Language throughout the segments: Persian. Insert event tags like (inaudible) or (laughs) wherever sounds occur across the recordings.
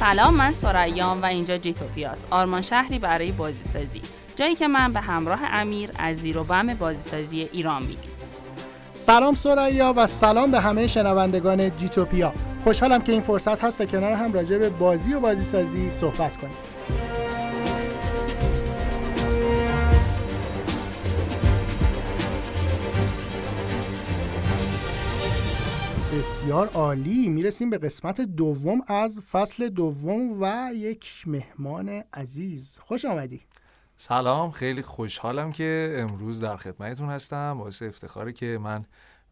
سلام من سریام و اینجا جیتوپیاس آرمان شهری برای بازی سازی جایی که من به همراه امیر از زیر و بم بازی سازی ایران میگیم. سلام سریا و سلام به همه شنوندگان جیتوپیا. خوشحالم که این فرصت هست تا کنار هم راجع به بازی و بازی سازی صحبت کنیم. بسیار عالی. می‌رسیم به قسمت دوم از فصل دوم و یک مهمان عزیز. خوش آمدی. سلام خیلی خوشحالم که امروز در خدمتتون هستم. باعث افتخاره که من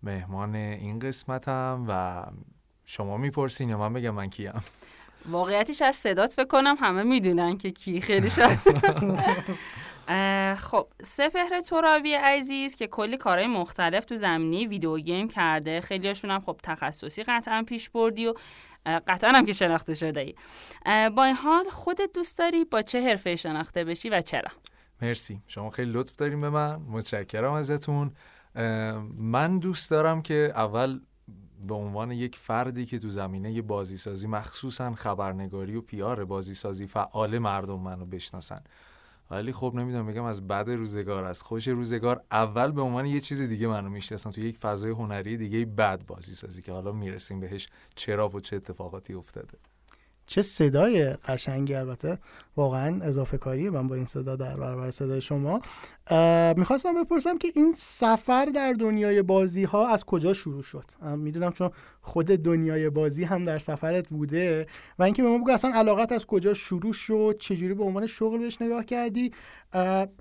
مهمان این قسمتم و شما می‌پرسین یا من بگم من کیم؟ واقعیتش از صدات فکر کنم همه می‌دونن که کی. خیلی شد (laughs) خب سپهر ترابی عزیز که کلی کارهای مختلف تو زمینه ویدیو گیم کرده. خیلیاشون هم خب تخصصی قطعا پیش بردی و قطعا هم که شناخته شده ای. با این حال خودت دوست داری با چه حرفه شناخته بشی و چرا؟ مرسی. شما خیلی لطف داریم به من. متشکرم ازتون. من دوست دارم که اول به عنوان یک فردی که تو زمینه بازیسازی مخصوصا خبرنگاری و پیار بازیسازی فعال مردم منو بشناسن. ولی خب نمی‌دونم بگم از بعد روزگار از خوش روزگار اول به عنوان یه چیز دیگه منو می‌شناسن تو یک فضای هنری دیگه بعد بازی سازی که حالا می‌رسیم بهش چرا و چه اتفاقاتی افتاده. چه صدای قشنگی البته واقعا اضافه کاری من با این صدا در برابر صدای شما. می‌خواستم بپرسم که این سفر در دنیای بازی ها از کجا شروع شد؟ می‌دونم چون خود دنیای بازی هم در سفرت بوده و اینکه به ما بگو اصلا علاقت از کجا شروع شد چجوری به عنوان شغل بهش نگاه کردی؟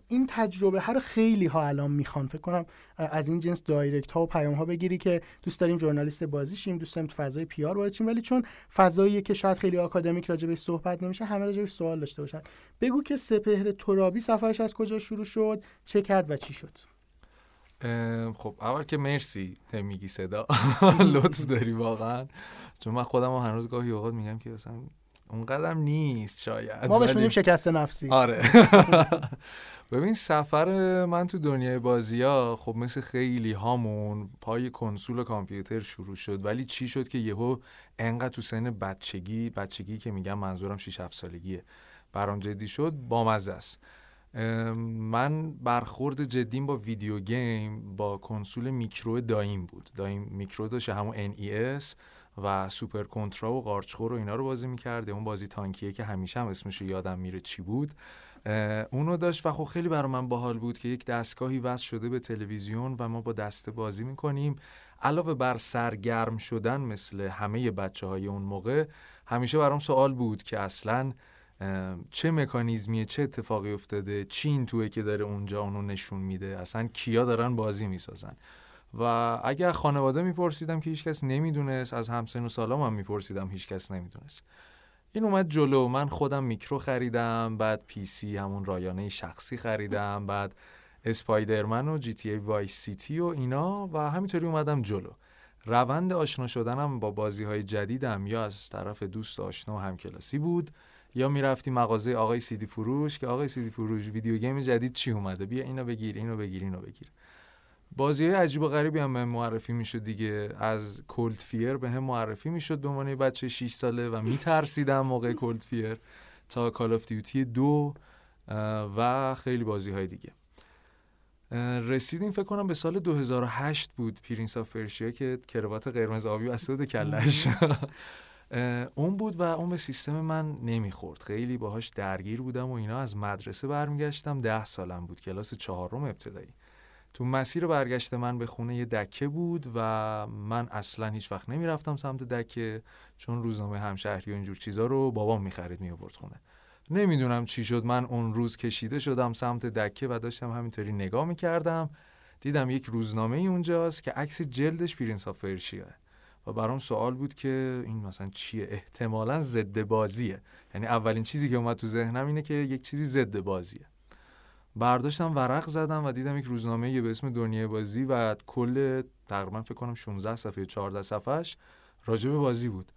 این تجربه هر خیلی ها الان می‌خوان. فکر کنم از این جنس direct ها و پیام ها بگیری که دوست داریم ژورنالیست بازی شیم دوست داریم تو فضای PR ولی چون فضاییه که شاید خیلی آکادمیک راجع به صحبت نمیشه همه راجع سوال داشته باشن. بگو که سپهر ترابی سفرش از کجا شروع شد چه کرد و چی شد؟ خب اول که مرسی میگی صدا. (laughs) لطف داری واقعا. چون من خودم هم هنوز گاهی اوقات میگم که اصلا اونقدرم نیست شاید ما بهش میگیم شکست نفسی. آره. (laughs) ببین سفر من تو دنیای بازی ها خب مثل خیلی هامون پای کنسول و کامپیوتر شروع شد. ولی چی شد که یهو انقدر تو سن بچگی بچگی که میگم منظورم 6 7 سالگیه. برام جدی شد بامزه است. من برخورد جدیم با video game با کنسول میکرو داییم بود. داییم میکرو داشته همون NES و سوپر کنترا و قارچخور و اینا رو بازی می‌کرده. اون بازی تانکیه که همیشه هم اسمش یادم میره چی بود. اونو داشت و خب خیلی برای من باحال بود که یک دستگاهی وصل شده به تلویزیون و ما با دسته بازی می‌کنیم. علاوه بر سرگرم شدن مثل همه بچه های اون موقع همیشه برام سوال بود که اصلا چه مکانیزمیه چه اتفاقی افتاده چی این توه که داره اونجا اونو نشون میده اصلا کیا دارن بازی می‌سازن. و اگر خانواده میپرسیدم که هیچکس نمی‌دونست از همسن و سالام هم میپرسیدم هیچکس نمی‌دونست. این اومد جلو من خودم میکرو خریدم بعد PC همون رایانه شخصی خریدم بعد اسپایدرمن و جی تی ای وای سیتی و اینا و همینطوری اومدم جلو. روند آشنا شدنم با بازی های جدیدم یا از طرف دوست آشنا و همکلاسی بود. یا می‌رفتی مغازه آقای سیدی فروش که آقای سیدی فروش video game جدید چی اومده؟ بیا اینو بگیر اینو بگیر اینو بگیر. بازی های عجیب و غریبی هم بهم معرفی می‌شد دیگه. از کولد فیر بهم معرفی می‌شد به عنوان بچه 6 ساله و میترسیدم موقع کولد فیر تا کال آف دیوتی دو و خیلی بازی های دیگه رسیدیم فکر کنم به سال 2008 بود پرینس آف پرشیا که کاورت قرمز آبی و بود کلش. (laughs) اون بود و اون به سیستم من نمی‌خورد. خیلی باهاش درگیر بودم و اینا. از مدرسه برمیگشتم. ده سالم بود. کلاس چهارم ابتدایی. تو مسیر برگشت من به خونه یه دکه بود و من اصلا هیچ وقت نمی‌رفتم سمت دکه چون روزنامه همشهری و اینجور چیزا رو بابام می‌خرید میآورد خونه. نمی‌دونم چی شد. من اون روز کشیده شدم سمت دکه و داشتم همینطوری نگاه می‌کردم. دیدم یک روزنامه ای اونجاست که عکس جلدش پرینس آف و برام سوال بود که این مثلا چیه؟ احتمالا ضد بازیه. یعنی اولین چیزی که اومد تو ذهنم اینه که یک چیزی ضد بازیه. برداشتم ورق زدم و دیدم یک روزنامه به اسم دنیای بازی و کل تقریبا فکر کنم 16 صفحه 14 صفحش راجع به بازی بود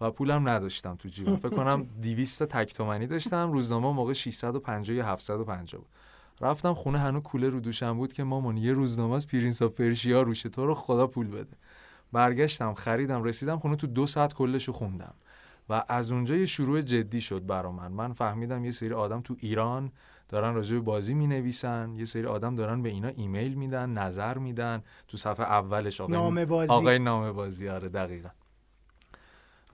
و پولم نداشتم تو جیبم. فکر کنم 200 تا تک تومانی داشتم. روزنامه موقع 650 یا 750 بود. رفتم خونه هنو کوله رو دوشم بود که مامان یه روزنامه از پرینس آف پرشیا روشه تو رو خدا پول بده. برگشتم خریدم رسیدم خونه تو دو ساعت کلشو خوندم. و از اونجا یه شروع جدی شد برا من. من فهمیدم یه سری آدم تو ایران دارن راجع به بازی می نویسن یه سری آدم دارن به اینا ایمیل میدن نظر میدن. تو صفحه اولش آقای نام بازی. آقای نام بازی آره دقیقا.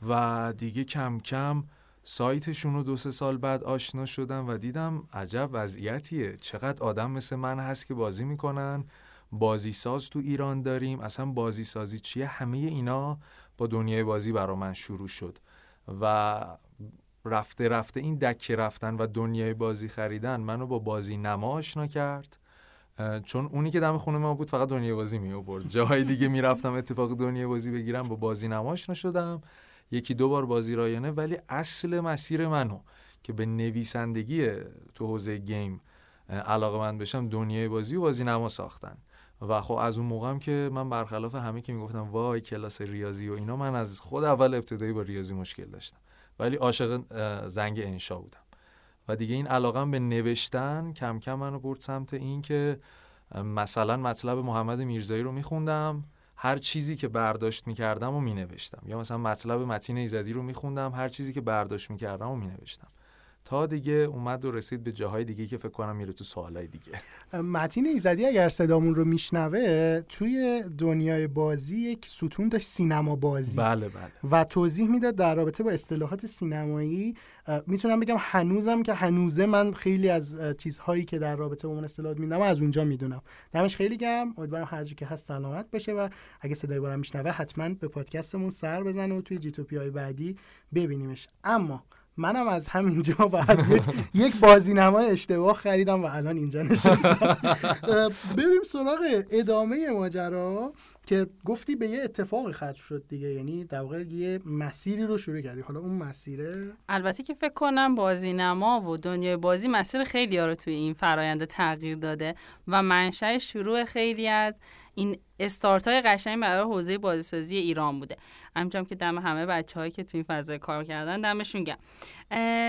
و دیگه کم کم سایتشون رو دو سه سال بعد آشنا شدم و دیدم عجب وضعیتیه. چقدر آدم مثل من هست که بازی می‌کنن. بازی ساز تو ایران داریم. اصلا بازی سازی چیه؟ همه اینا با دنیای بازی برا من شروع شد و رفته رفته این دکه رفتن و دنیای بازی خریدن منو با بازی نما آشنا کرد. چون اونی که دم خونه ما بود فقط دنیای بازی می آورد. جاهای دیگه می‌رفتم اتفاق دنیای بازی بگیرم با بازی نما آشنا شدم. یکی دو بار بازی رایانه ولی اصل مسیر منو که به نویسندگی تو حوزه گیم علاقه من بشم دنیای بازی و بازی نما ساختن. و خب از اون موقعم که من برخلاف همه که می‌گفتم وای کلاس ریاضی و اینا من از خود اول ابتدایی با ریاضی مشکل داشتم. ولی عاشق زنگ انشا بودم. و دیگه این علاقم به نوشتن کم کم منو برد سمت این که مثلا مطلب محمد میرزایی رو میخوندم. هر چیزی که برداشت می‌کردم و مینوشتم. یا مثلا مطلب متین ایزدی رو میخوندم هر چیزی که برداشت می‌کردم و مینوشتم. تا دیگه اومد و رسید به جاهای دیگه که فکر کنم میره تو سوالای دیگه. متین ایزدی اگر صدامون رو میشنوه توی دنیای بازی یک ستون داشت سینما بازی. بله بله. و توضیح می‌داد در رابطه با اصطلاحات سینمایی می‌تونم بگم هنوزم که هنوزه من خیلی از چیزهایی که در رابطه با اون اصطلاحات می‌دونم از اونجا می‌دونم. دمش خیلی گرم. امیدوارم هر که هست سلامت باشه و اگه صدای بارم میشنوه حتما به پادکستمون سر بزنه و توی جی های بعدی ببینیمش. اما منم از همینجا و از یک بازی نمای اشتباه خریدم و الان اینجا نشستم. (laughs) بریم سراغ ادامه ماجرا که گفتی به یه اتفاقی ختم شد دیگه. یعنی در واقع یه مسیری رو شروع کردی. حالا اون مسیره؟ البته که فکر کنم بازی نما و دنیای بازی مسیر خیلی ها رو توی این فرایند تغییر داده و منشأ شروع خیلی از این استارت های قشنگ برای حوزه بازیسازی ایران بوده. همچنان که دم همه بچه هایی که توی این فضای کار کردن دمشون گم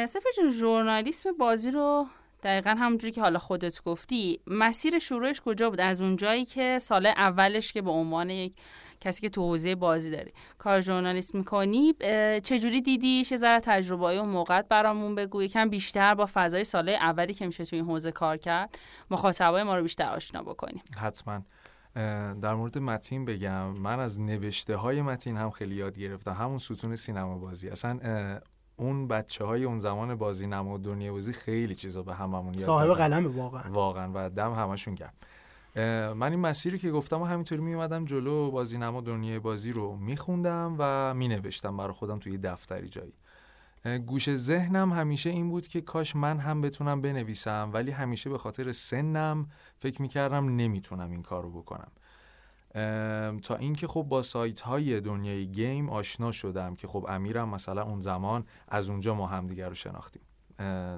سپر جون ژورنالیسم بازی رو دقیقا همونجوری که حالا خودت گفتی مسیر شروعش کجا بود؟ از اونجایی که سال اولش که به عنوان یک کسی که تو حوزه بازی داری کار ژورنالیست می‌کنی چجوری دیدیش یه ذره تجربه های و موقعت برامون بگو. یکم بیشتر با فضای سال اولی که میشه تو این حوزه کار کرد مخاطبای ما رو بیشتر آشنا بکنیم. حتما. در مورد متین بگم. من از نوشته های متین هم خیلی یاد گرفتم. همون ستون سینما بازی. اصلا اون بچه های اون زمان بازی نما و دنیا بازی خیلی چیزا به هممون یاد صاحب قلم واقعا. واقعا و دم همشون گرم. من این مسیری که گفتم و همینطوری می اومدم جلو بازی نما دنیای بازی رو میخوندم و می نوشتم برای خودم توی دفتری جایی. گوش ذهنم همیشه این بود که کاش من هم بتونم بنویسم ولی همیشه به خاطر سنم فکر می‌کردم نمی‌تونم این کار رو بکنم تا اینکه خب با سایت های دنیای گیم آشنا شدم که خب امیرم مثلا اون زمان از اونجا ما همدیگر رو شناختیم.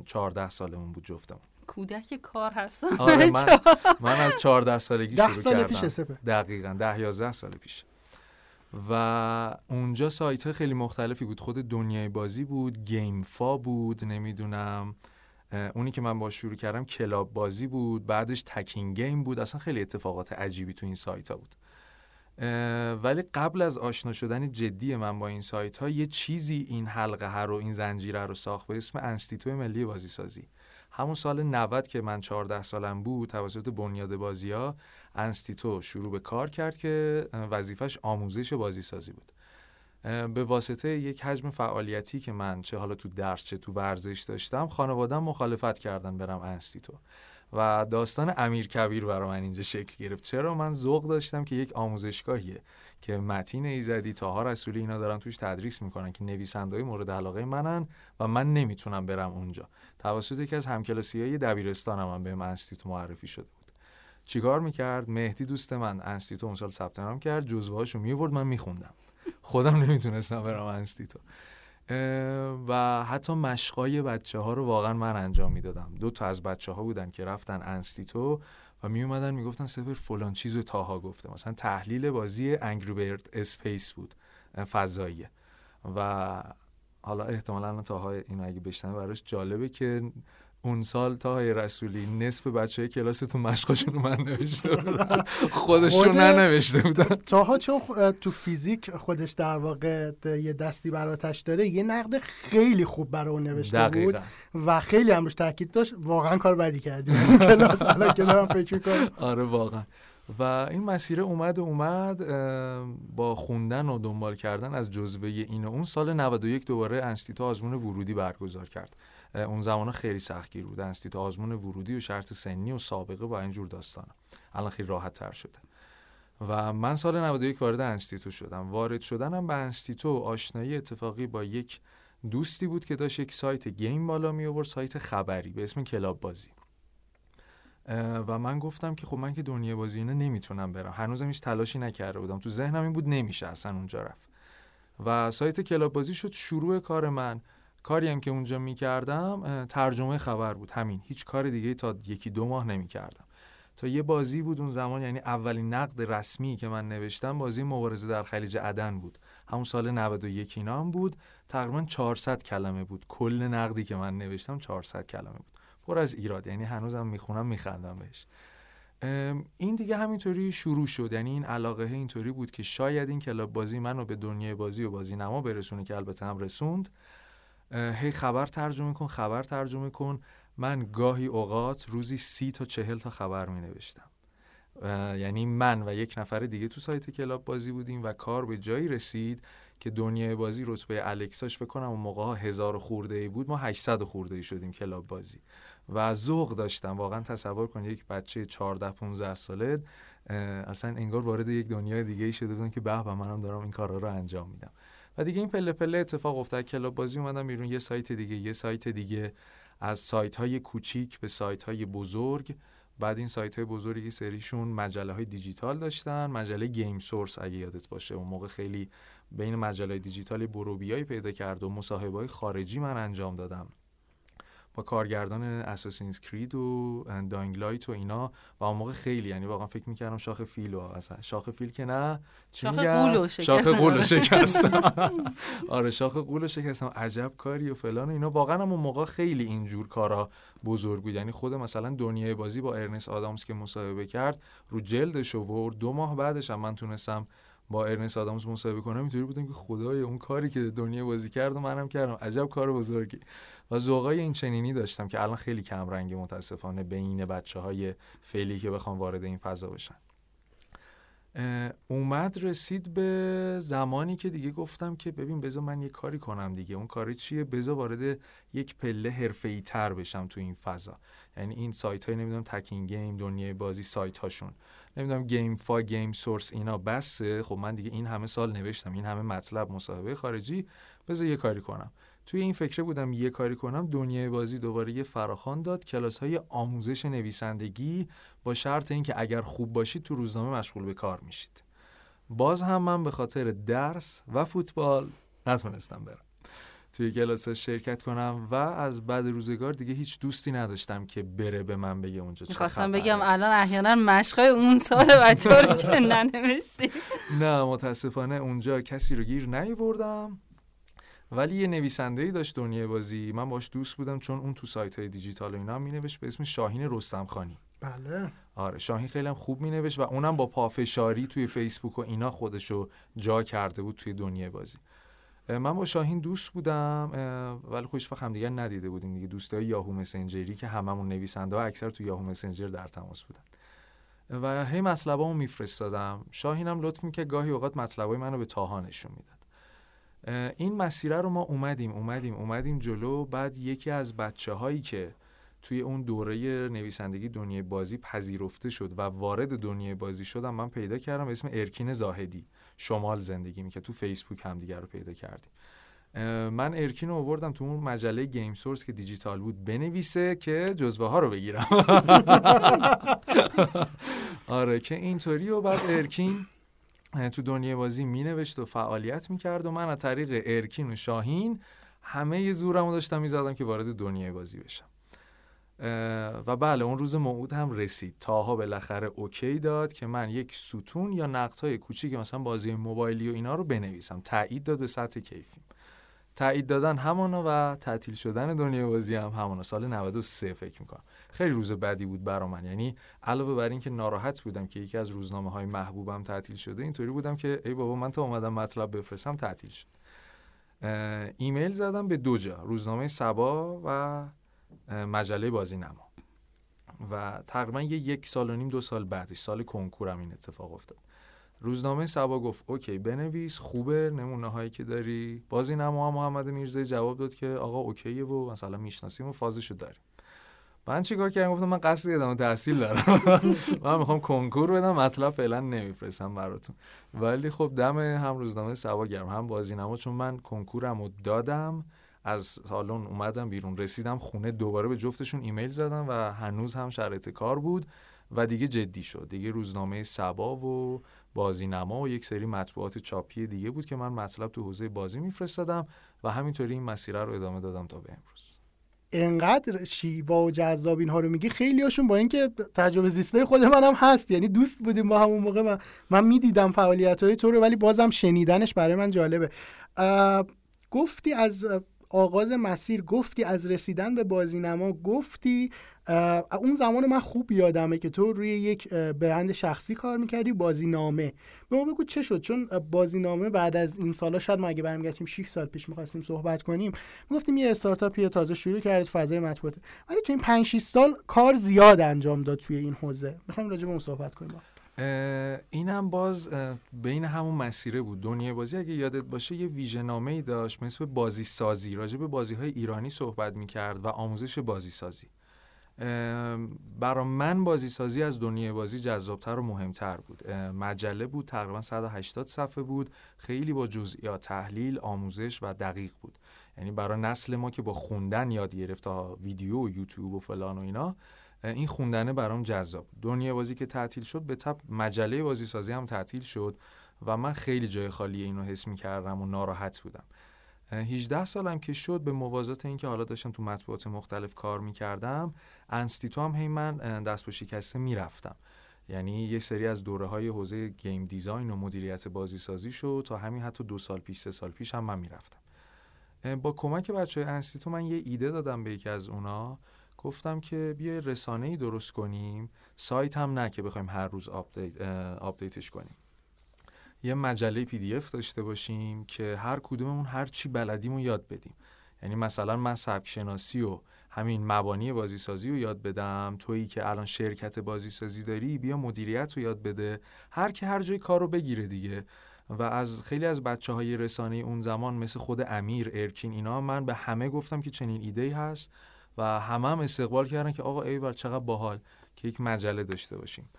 چهارده سالمون بود جفتمون. کودک کار هستم. آره من, (laughs) من از چهارده سالگی شروع کردم. پیش سپه دقیقا ده یازده سال پیش. و اونجا سایت های خیلی مختلفی بود. خود دنیای بازی بود گیم فا بود نمی‌دونم اونی که من با شروع کردم کلاب بازی بود. بعدش تکین گیم بود. اصلا خیلی اتفاقات عجیبی تو این سایت ها بود ولی قبل از آشنا شدن جدی من با این سایت ها یه چیزی این حلقه ها رو این زنجیره رو ساخت به اسم انستیتو ملی بازی سازی همون سال 90 که من 14 سالم بود توسط بنیاد بازی ها انستیتو شروع به کار کرد که وظیفش آموزش بازی سازی بود به واسطه یک حجم فعالیتی که من چه حالا تو درس چه تو ورزش داشتم خانوادم مخالفت کردن برم انستیتو. و داستان امیر کبیر برای من اینجا شکل گرفت. چرا؟ من ذوق داشتم که یک آموزشگاهیه که متین ایزدی تاها رسولی اینا دارن توش تدریس می‌کنن که نویسندهای مورد علاقه منن و من نمی‌تونم برم اونجا. توسط یکی از همکلاسی های دبیرستانم هم به من انستیتو معرفی شده بود. چیکار می‌کرد؟ مهدی دوست من انستیتو اون سال ثبت نام کرد جزوهاشو میورد من میخوندم. خودم نمی‌تونستم برم انستیتو و حتی مشقای بچه ها رو واقعا من انجام می‌دادم. دو تا از بچه ها بودن که رفتن انستیتو و می اومدن می‌گفتن سپهر فلان چیزو تاها گفته. مثلا تحلیل بازی انگری بردز اسپیس بود. فضاییه. و حالا احتمالا تاها اینو اگه بشنه براش جالبه که اون سال تا های رسولی نصف بچه های کلاستون مشقاشون رو من نوشته بودن. خودشون خود- ننوشته بودن. تاها چون خ- تو فیزیک خودش در واقع یه دستی براتش داره یه نقد خیلی خوب برای اون نوشته بود دقیقا. و خیلی هم روش تاکید داشت. واقعا کار بدی کردی. اون کلاس الان که دارم فکر می‌کنم. آره واقعا. و این مسیر اومد اومد با خوندن و دنبال کردن از جزوه این و اون سال 91 دوباره انستیتو آزمون ورودی برگزار کرد. اون زمان خیلی سختگیر بود. انستیتو آزمون ورودی و شرط سنی و سابقه و اینجور داستان. الان خیلی راحت تر شده. و من سال 91 وارد انستیتو شدم. وارد شدنم به انستیتو آشنایی اتفاقی با یک دوستی بود که داشت یک سایت game بالا می آورد سایت خبری به اسم کلاب بازی و من گفتم که خب من که دنیا بازی اینا نمی‌تونم برم. هنوزم هیچ تلاشی نکرده بودم. تو ذهنم این بود نمیشه اصلا اونجا رفت. و سایت کلاب بازی شد شروع کار من. کاری هم که اونجا می‌کردم ترجمه خبر بود. همین. هیچ کار دیگه تا یکی دو ماه نمی‌کردم. تا یه بازی بود اون زمان یعنی اولین نقد رسمی که من نوشتم بازی مبارزه در خلیج عدن بود. همون سال 91 اینا هم بود. تقریبا 400 کلمه بود. کل نقدی که من نوشتم 400 کلمه بود. پر از ایراد یعنی هنوزم می‌خونم میخندم بهش. این دیگه همینطوری شروع شد. یعنی این علاقه اینطوری بود که شاید این کلاب بازی منو به دنیای بازی و بازی نما برسونه که البته هم رسوند. هی خبر ترجمه کن خبر ترجمه کن. من گاهی اوقات روزی سی تا چهل تا خبر می نوشتم یعنی من و یک نفر دیگه تو سایت کلاب بازی بودیم و کار به جایی رسید که دنیای بازی رتبه الکساش فکر کنم اون موقع هزار خورده ای بود ما 800 خورده ای شدیم کلاب بازی. و ذوق داشتم. واقعا تصور کن یک بچه 14 15 ساله اصلا انگار وارد یک دنیای دیگه ای شده بودم که به به منم دارم این کارا رو انجام میدم. و دیگه این پله پله اتفاق افتاد. کلاب بازی اومدم بیرون. یه سایت دیگه یه سایت دیگه. از سایت های کوچیک به سایت های بزرگ. بعد این سایت های بزرگی سریشون مجله های دیجیتال داشتن. مجله گیم سورس اگه یادت باشه. اون موقع خیلی بین مجله دیجیتال بروبیایی پیدا کرد و مصاحبه های خارجی من انجام دادم. با کارگردان اساسینز کرید و دایینگ لایت و اینا و اون موقع خیلی یعنی واقعا فکر می‌کردم شاخ فیل و اصلا. شاخ فیل که نه؟ چی شاخ میگن؟ قولو شاخ. قولو شکستم (laughs) آره شاخ قولو شکستم. عجب کاری و فلان و اینا. واقعا هم اون موقع خیلی اینجور کارا بزرگ بود. یعنی خود مثلا دنیای بازی با ارنست آدامز که مصاحبه کرد رو جلدش آورد. دو ماه بعدش هم من تونستم با ارنست آدامز مصاحبه کنم اینطوری بودم که خدایا اون کاری که دنیا بازی کرد و منم کردم. عجب کار بزرگی. و ذوقای این چنینی داشتم که الان خیلی کم رنگ متاسفانه بین بچه های فعلی که بخوام وارد این فضا بشن. اومد رسید به زمانی که دیگه گفتم که ببین بذار من یه کاری کنم دیگه. اون کاری چیه؟ بذار وارد یک پله حرفه‌ای تر بشم تو این فضا. یعنی این سایت های نمی‌دونم تکین گیم دنیای بازی سایت هاشون نمی‌دونم گیم فا گیم سورس اینا بسه. خب من دیگه این همه سال نوشتم این همه مطلب مصاحبه خارجی. بذار یه کاری کنم. توی این فکره بودم یه کاری کنم. دنیای بازی دوباره یه فراخوان داد. کلاس های آموزش نویسندگی با شرط اینکه اگر خوب باشید تو روزنامه مشغول به کار میشید. باز هم من به خاطر درس و فوتبال نتونستم برم. توی کلاس شرکت کنم و از بعد روزگار دیگه هیچ دوستی نداشتم که بره به من بگه اونجا چه می‌خواستم خبره. بگم الان احیانا مشقای اون سال بچه رو که ننوشتی. نه متاسفانه اونجا کسی رو گیر نیوردم. ولی یه نویسنده داشت دنیای بازی. من باش دوست بودم چون اون تو سایت های دیجیتال و اینا هم مینوشت به اسم شاهین رستمخانی. بله. آره شاهین خیلی هم خوب مینوشت و اونم با پافشاری توی فیسبوک و اینا خودشو جا کرده بود توی دنیای بازی. من با شاهین دوست بودم ولی خوش وقت همدیگر ندیده بودیم دیگه. دوستای یاهو مسنجری که هممون نویسنده ها اکثر تو یاهو مسنجر در تماس بودن. و هی مطلبامو میفرستادم. شاهینم لطف می‌کرد گاهی اوقات مطلبای منو به تاها نشون می‌داد. این مسیره رو ما اومدیم اومدیم اومدیم جلو. بعد یکی از بچه هایی که توی اون دوره نویسندگی دنیای بازی پذیرفته شد و وارد دنیای بازی شدم من پیدا کردم اسم ارکین زاهدی. شمال زندگی می‌کرد. تو فیسبوک هم دیگر رو پیدا کردیم. من ارکین رو آوردم تو اون مجله گیم سورس که دیجیتال بود. بنویسه که جزوه ها رو بگیرم. (laughs) آره که اینطوری و بعد ارکین تو دنیای بازی مینوشت و فعالیت می‌کرد و من از طریق ارکین و شاهین همه زورم رو داشتم می‌زدم که وارد دنیای بازی بشم. و بله اون روز موعود هم رسید. تاها بالاخره اوکی داد که من یک ستون یا نقطهای کوچیک مثلا بازی موبایلی و اینا رو بنویسم. تایید داد به سطح کیفیم. تایید دادن همانا و تعطیل شدن دنیای بازی هم همانا سال 93 فکر می‌کنم. خیلی روز بدی بود برا من. یعنی علاوه بر اینکه ناراحت بودم که یکی از روزنامه های محبوبم تعطیل شده اینطوری بودم که ای بابا من تا اومدم مطلب بفرستم تعطیل شد. ایمیل زدم به دو جا. روزنامه سبا و مجله بازی نما. و تقریبا یه یک سال و نیم دو سال بعدش سال کنکورم این اتفاق افتاد. روزنامه سبا گفت اوکی بنویس خوبه نمونه هایی که داری. بازی نما محمد میرزا جواب داد که آقا اوکیه و مثلا می‌شناسیم و فازشو داریم. من چیکار کردم؟ گفتم من قصد ادامه تحصیل دارم. (laughs) من می‌خوام کنکور بدم مطلب فعلا نمیفرستم براتون. ولی خب دم هم روزنامه سوا گرم هم بازی نما چون من کنکورم رو دادم. از سالن اومدم بیرون. رسیدم خونه دوباره به جفتشون ایمیل زدم و هنوز هم شرایط کار بود و دیگه جدی شد. دیگه روزنامه سبا و بازی نما و یک سری مطبوعات چاپی دیگه بود که من مطلب تو حوزه بازی میفرستادم و همینطوری این مسیر رو ادامه دادم تا به امروز. انقدر شیوا و جذاب اینها رو میگی خیلی هاشون با اینکه تجربه زیسته خود منم هست. یعنی دوست بودیم با همون موقع. من, من می‌دیدم فعالیت های تو رو ولی بازم شنیدنش برای من جالبه. گفتی از آغاز مسیر گفتی از رسیدن به بازینما گفتی. اون زمان من خوب یادمه که تو روی یک برند شخصی کار می‌کردی بازینامه. به ما بگو چه شد؟ چون بازینامه بعد از این سالا شاید ما اگه برمیگردیم 6 سال پیش می‌خواستیم صحبت کنیم می‌گفتیم یه استارتاپی تازه شروع کرد فضای مطبوعات. ولی تو این 5 6 سال کار زیاد انجام داد توی این حوزه. می‌خوایم راجع به اون صحبت کنیم. اینم باز بین همون مسیره بود. دنیای بازی اگه یادت باشه یه ویژنامه ای داشت مثل بازی سازی راجع به بازی های ایرانی صحبت می‌کرد و آموزش بازی سازی برا من بازی سازی از دنیای بازی جذابتر و مهمتر بود. مجله بود تقریبا 180 صفحه بود. خیلی با جزئیات تحلیل آموزش و دقیق بود. یعنی برای نسل ما که با خوندن یاد گرفت ویدیو و یوتیوب و فلان و اینا این خوندنه برام جذاب دنیا بازی که تعطیل شد به تب مجله بازی سازی هم تعطیل شد و من خیلی جای خالی اینو حس می کردم و ناراحت بودم. 18 سالم که شد به موازات اینکه حالا داشتم تو مطبوعات مختلف کار می‌کردم انستیتو هم هی من دست و پا شکسته می‌رفتم. یعنی یه سری از دوره های حوزه game design و مدیریت بازی سازی شد تا همین حتی دو سال پیش سه سال پیش هم من می‌رفتم. با کمک بچه های انستیتو من یه ایده دادم به یکی از اونا. گفتم که بیا رسانه ای درست کنیم سایت هم نه که بخوایم هر روز update، update ش کنیم. یه مجله PDF داشته باشیم که هر کدوممون هر چی بلدیم و یاد بدیم. یعنی مثلا من سبک شناسی و همین مبانی بازی سازی رو یاد بدم تویی که الان شرکت بازی سازی داری بیا مدیریت رو یاد بده. هر کی هر جای کار رو بگیره دیگه. و از خیلی از بچه های رسانه اون زمان مثل خود امیر ارکین اینا من به همه گفتم که چنین ایده هست. و همه هم استقبال کردن که آقا ایور چقدر باحال که یک مجله داشته باشیم.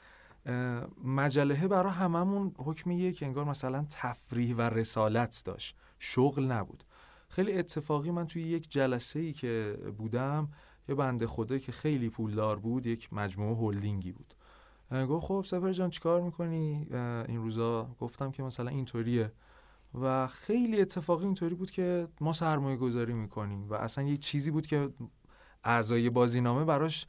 مجله برای هممون حکم یک انگار مثلا تفریح و رسالت داشت. شغل نبود. خیلی اتفاقی من توی یک جلسه ای که بودم یه بنده خدا که خیلی پولدار بود یک مجموعه هلدینگی بود. گفت خب سفر جان چیکار می‌کنی؟ این روزا گفتم که مثلا اینطوریه. و خیلی اتفاقی اینطوری بود که ما سرمایه گذاری می‌کنیم و اصلا یه چیزی بود که اعضای بازینامه براش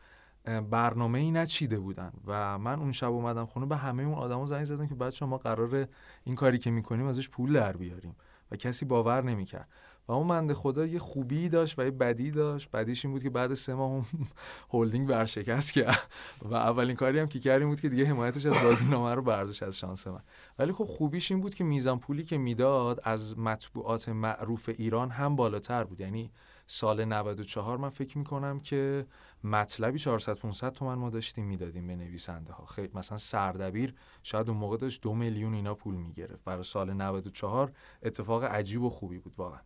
برنامه ای نچیده بودن و من اون شب اومدم خونه به همه اون آدما زنگ زدم که بچه ما قرار این کاری که می‌کنیم ازش پول در بیاریم و کسی باور نمی‌کرد. و اون منده خدا یه خوبی داشت و یه بدی داشت. بدیش این بود که بعد سه ماه اون (laughs) هلدینگ ورشکست کرد. و اولین کاری هم که کردیم بود که دیگه حمایتش از بازینامه رو برداشت از شانس من. ولی خب خوبیش این بود که میزان پولی که می‌داد از مطبوعات معروف ایران هم بالاتر بود. یعنی سال 94 من فکر می‌کنم که مطلبی 400 500 تومن ما داشتیم می‌دادیم به نویسنده ها خیلی مثلا سردبیر شاید اون موقع داشت دو میلیون اینا پول می‌گرفت. برای سال 94 اتفاق عجیب و خوبی بود واقعا.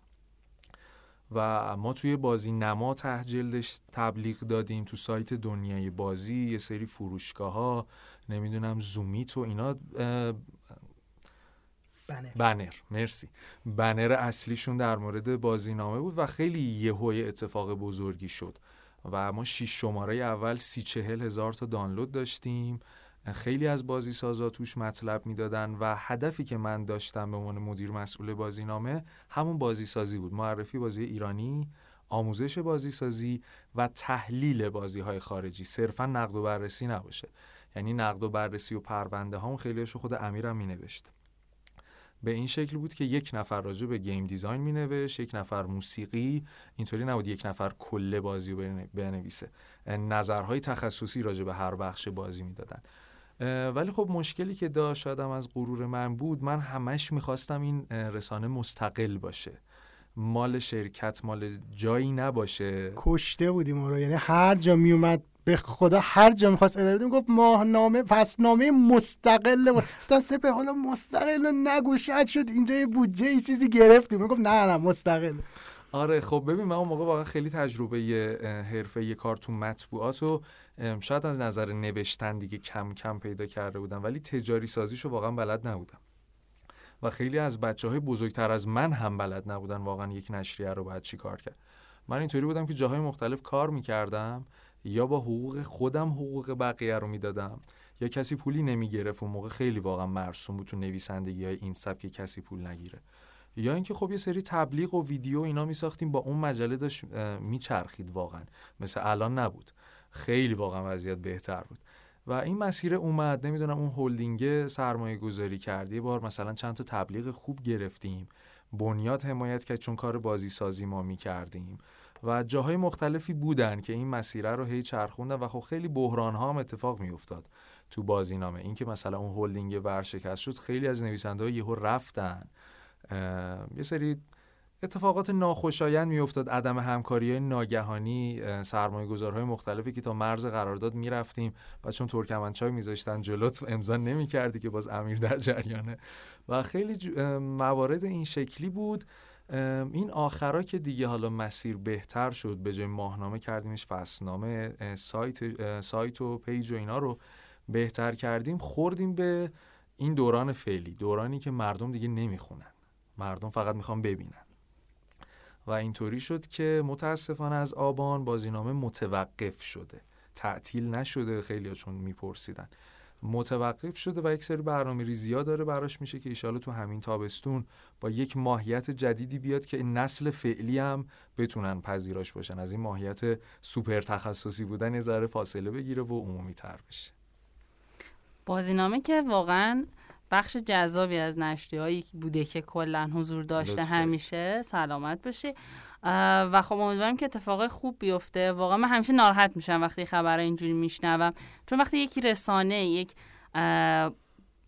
و ما توی بازی نما تحجلدش تبلیغ دادیم تو سایت دنیای بازی یه سری فروشگاه ها نمی‌دونم زومیت و اینا بنر. بنر مرسی. بنر اصلیشون در مورد بازینامه بود و خیلی یهوی اتفاق بزرگی شد. و ما شیش شماره اول سی چهل هزار تا دانلود داشتیم. خیلی از بازی سازا توش مطلب می‌دادن و هدفی که من داشتم به عنوان مدیر مسئول بازینامه همون بازی سازی بود. معرفی بازی ایرانی آموزش بازی سازی و تحلیل بازی های خارجی. صرفا نقد و بررسی نباشه. یعنی نقد و بررسی و پرونده هم خیلیشو خود امیرم می نوشت به این شکل بود که یک نفر راجع به گیم دیزاین می نوشت یک نفر موسیقی اینطوری نبود یک نفر کل بازی رو بنویسه. نظرهای تخصصی راجع به هر بخش بازی می‌دادن. ولی خب مشکلی که داشت از غرور من بود من همش می‌خواستم این رسانه مستقل باشه. مال شرکت مال جایی نباشه. کشته بودیم ما رو. یعنی هر جا میومد به خدا هر جا می‌خواست ارائه بدیم گفت ماهنامه فصلنامه مستقل گفتم سپر حالا مستقل نگو شد شد اینجا یه بودجه ای چیزی گرفتیم. گفت نه نه مستقل. آره خب ببین من اون موقع واقعا خیلی تجربه حرفه کارتون مطبوعات و شاید از نظر نوشتن دیگه کم کم پیدا کرده بودم ولی تجاری سازیشو واقعا بلد نبودم. و خیلی از بچه های بزرگتر از من هم بلد نبودن واقعا یک نشریه رو باید چی کار کرد. من اینطوری بودم که جاهای مختلف کار می‌کردم یا با حقوق خودم حقوق بقیه رو می‌دادم. یا کسی پولی نمی‌گرفت اون موقع خیلی واقعا مرسوم بود تو نویسندگی های این سبک که کسی پول نگیره. یا اینکه خب یه سری تبلیغ و ویدیو اینا می ساختیم با اون مجله داشت میچرخید واقعا. مثل الان نبود. خیلی واقعا وضعیت بهتر بود. و این مسیر اومد. نمی‌دونم اون هلدینگ سرمایه گذاری کرد یه بار مثلا چند تا تبلیغ خوب گرفتیم. بنیاد حمایت کرد چون کار بازی سازی ما می کردیم و جاهای مختلفی بودن که این مسیره رو هی چرخوندن و خب خیلی بحران ها هم اتفاق می افتاد تو بازینامه. اینکه مثلا اون هلدینگ ورشکست شد خیلی از نویسنده ها یهو رفتن. یه سری اتفاقات ناخوشایند میافتاد. عدم همکاری های ناگهانی سرمایه گذارهای مختلفی که تا مرز قرارداد می‌رفتیم و چون ترکمنچای میذاشتن جلوت امضا نمی‌کردی که باز امیر در جریانه. و خیلی موارد این شکلی بود این آخرا که دیگه حالا مسیر بهتر شد به جای ماهنامه کردیمش فصلنامه سایت سایت و پیج و اینا رو بهتر کردیم خوردیم به این دوران فعلی دورانی که مردم دیگه نمی‌خونن. مردم فقط می‌خوان ببینن. و اینطوری شد که متاسفانه از آبان بازینامه متوقف شده. تعطیل نشده خیلی چون میپرسیدن. متوقف شده و یک سری برنامه ریزی ها داره براش میشه که ایشالا تو همین تابستون با یک ماهیت جدیدی بیاد که نسل فعلی هم بتونن پذیراش باشن. از این ماهیت سوپر تخصصی بودن یه ذره فاصله بگیره و عمومی تر بشه بازینامه که واقعا بخش جذابی از هایی بوده که کلا حضور داشته همیشه. سلامت بشه و خب امیدوارم که اتفاق خوب بیفته. واقعا من همیشه ناراحت میشم وقتی خبر اینجوری میشنوم. چون وقتی یکی رسانه یک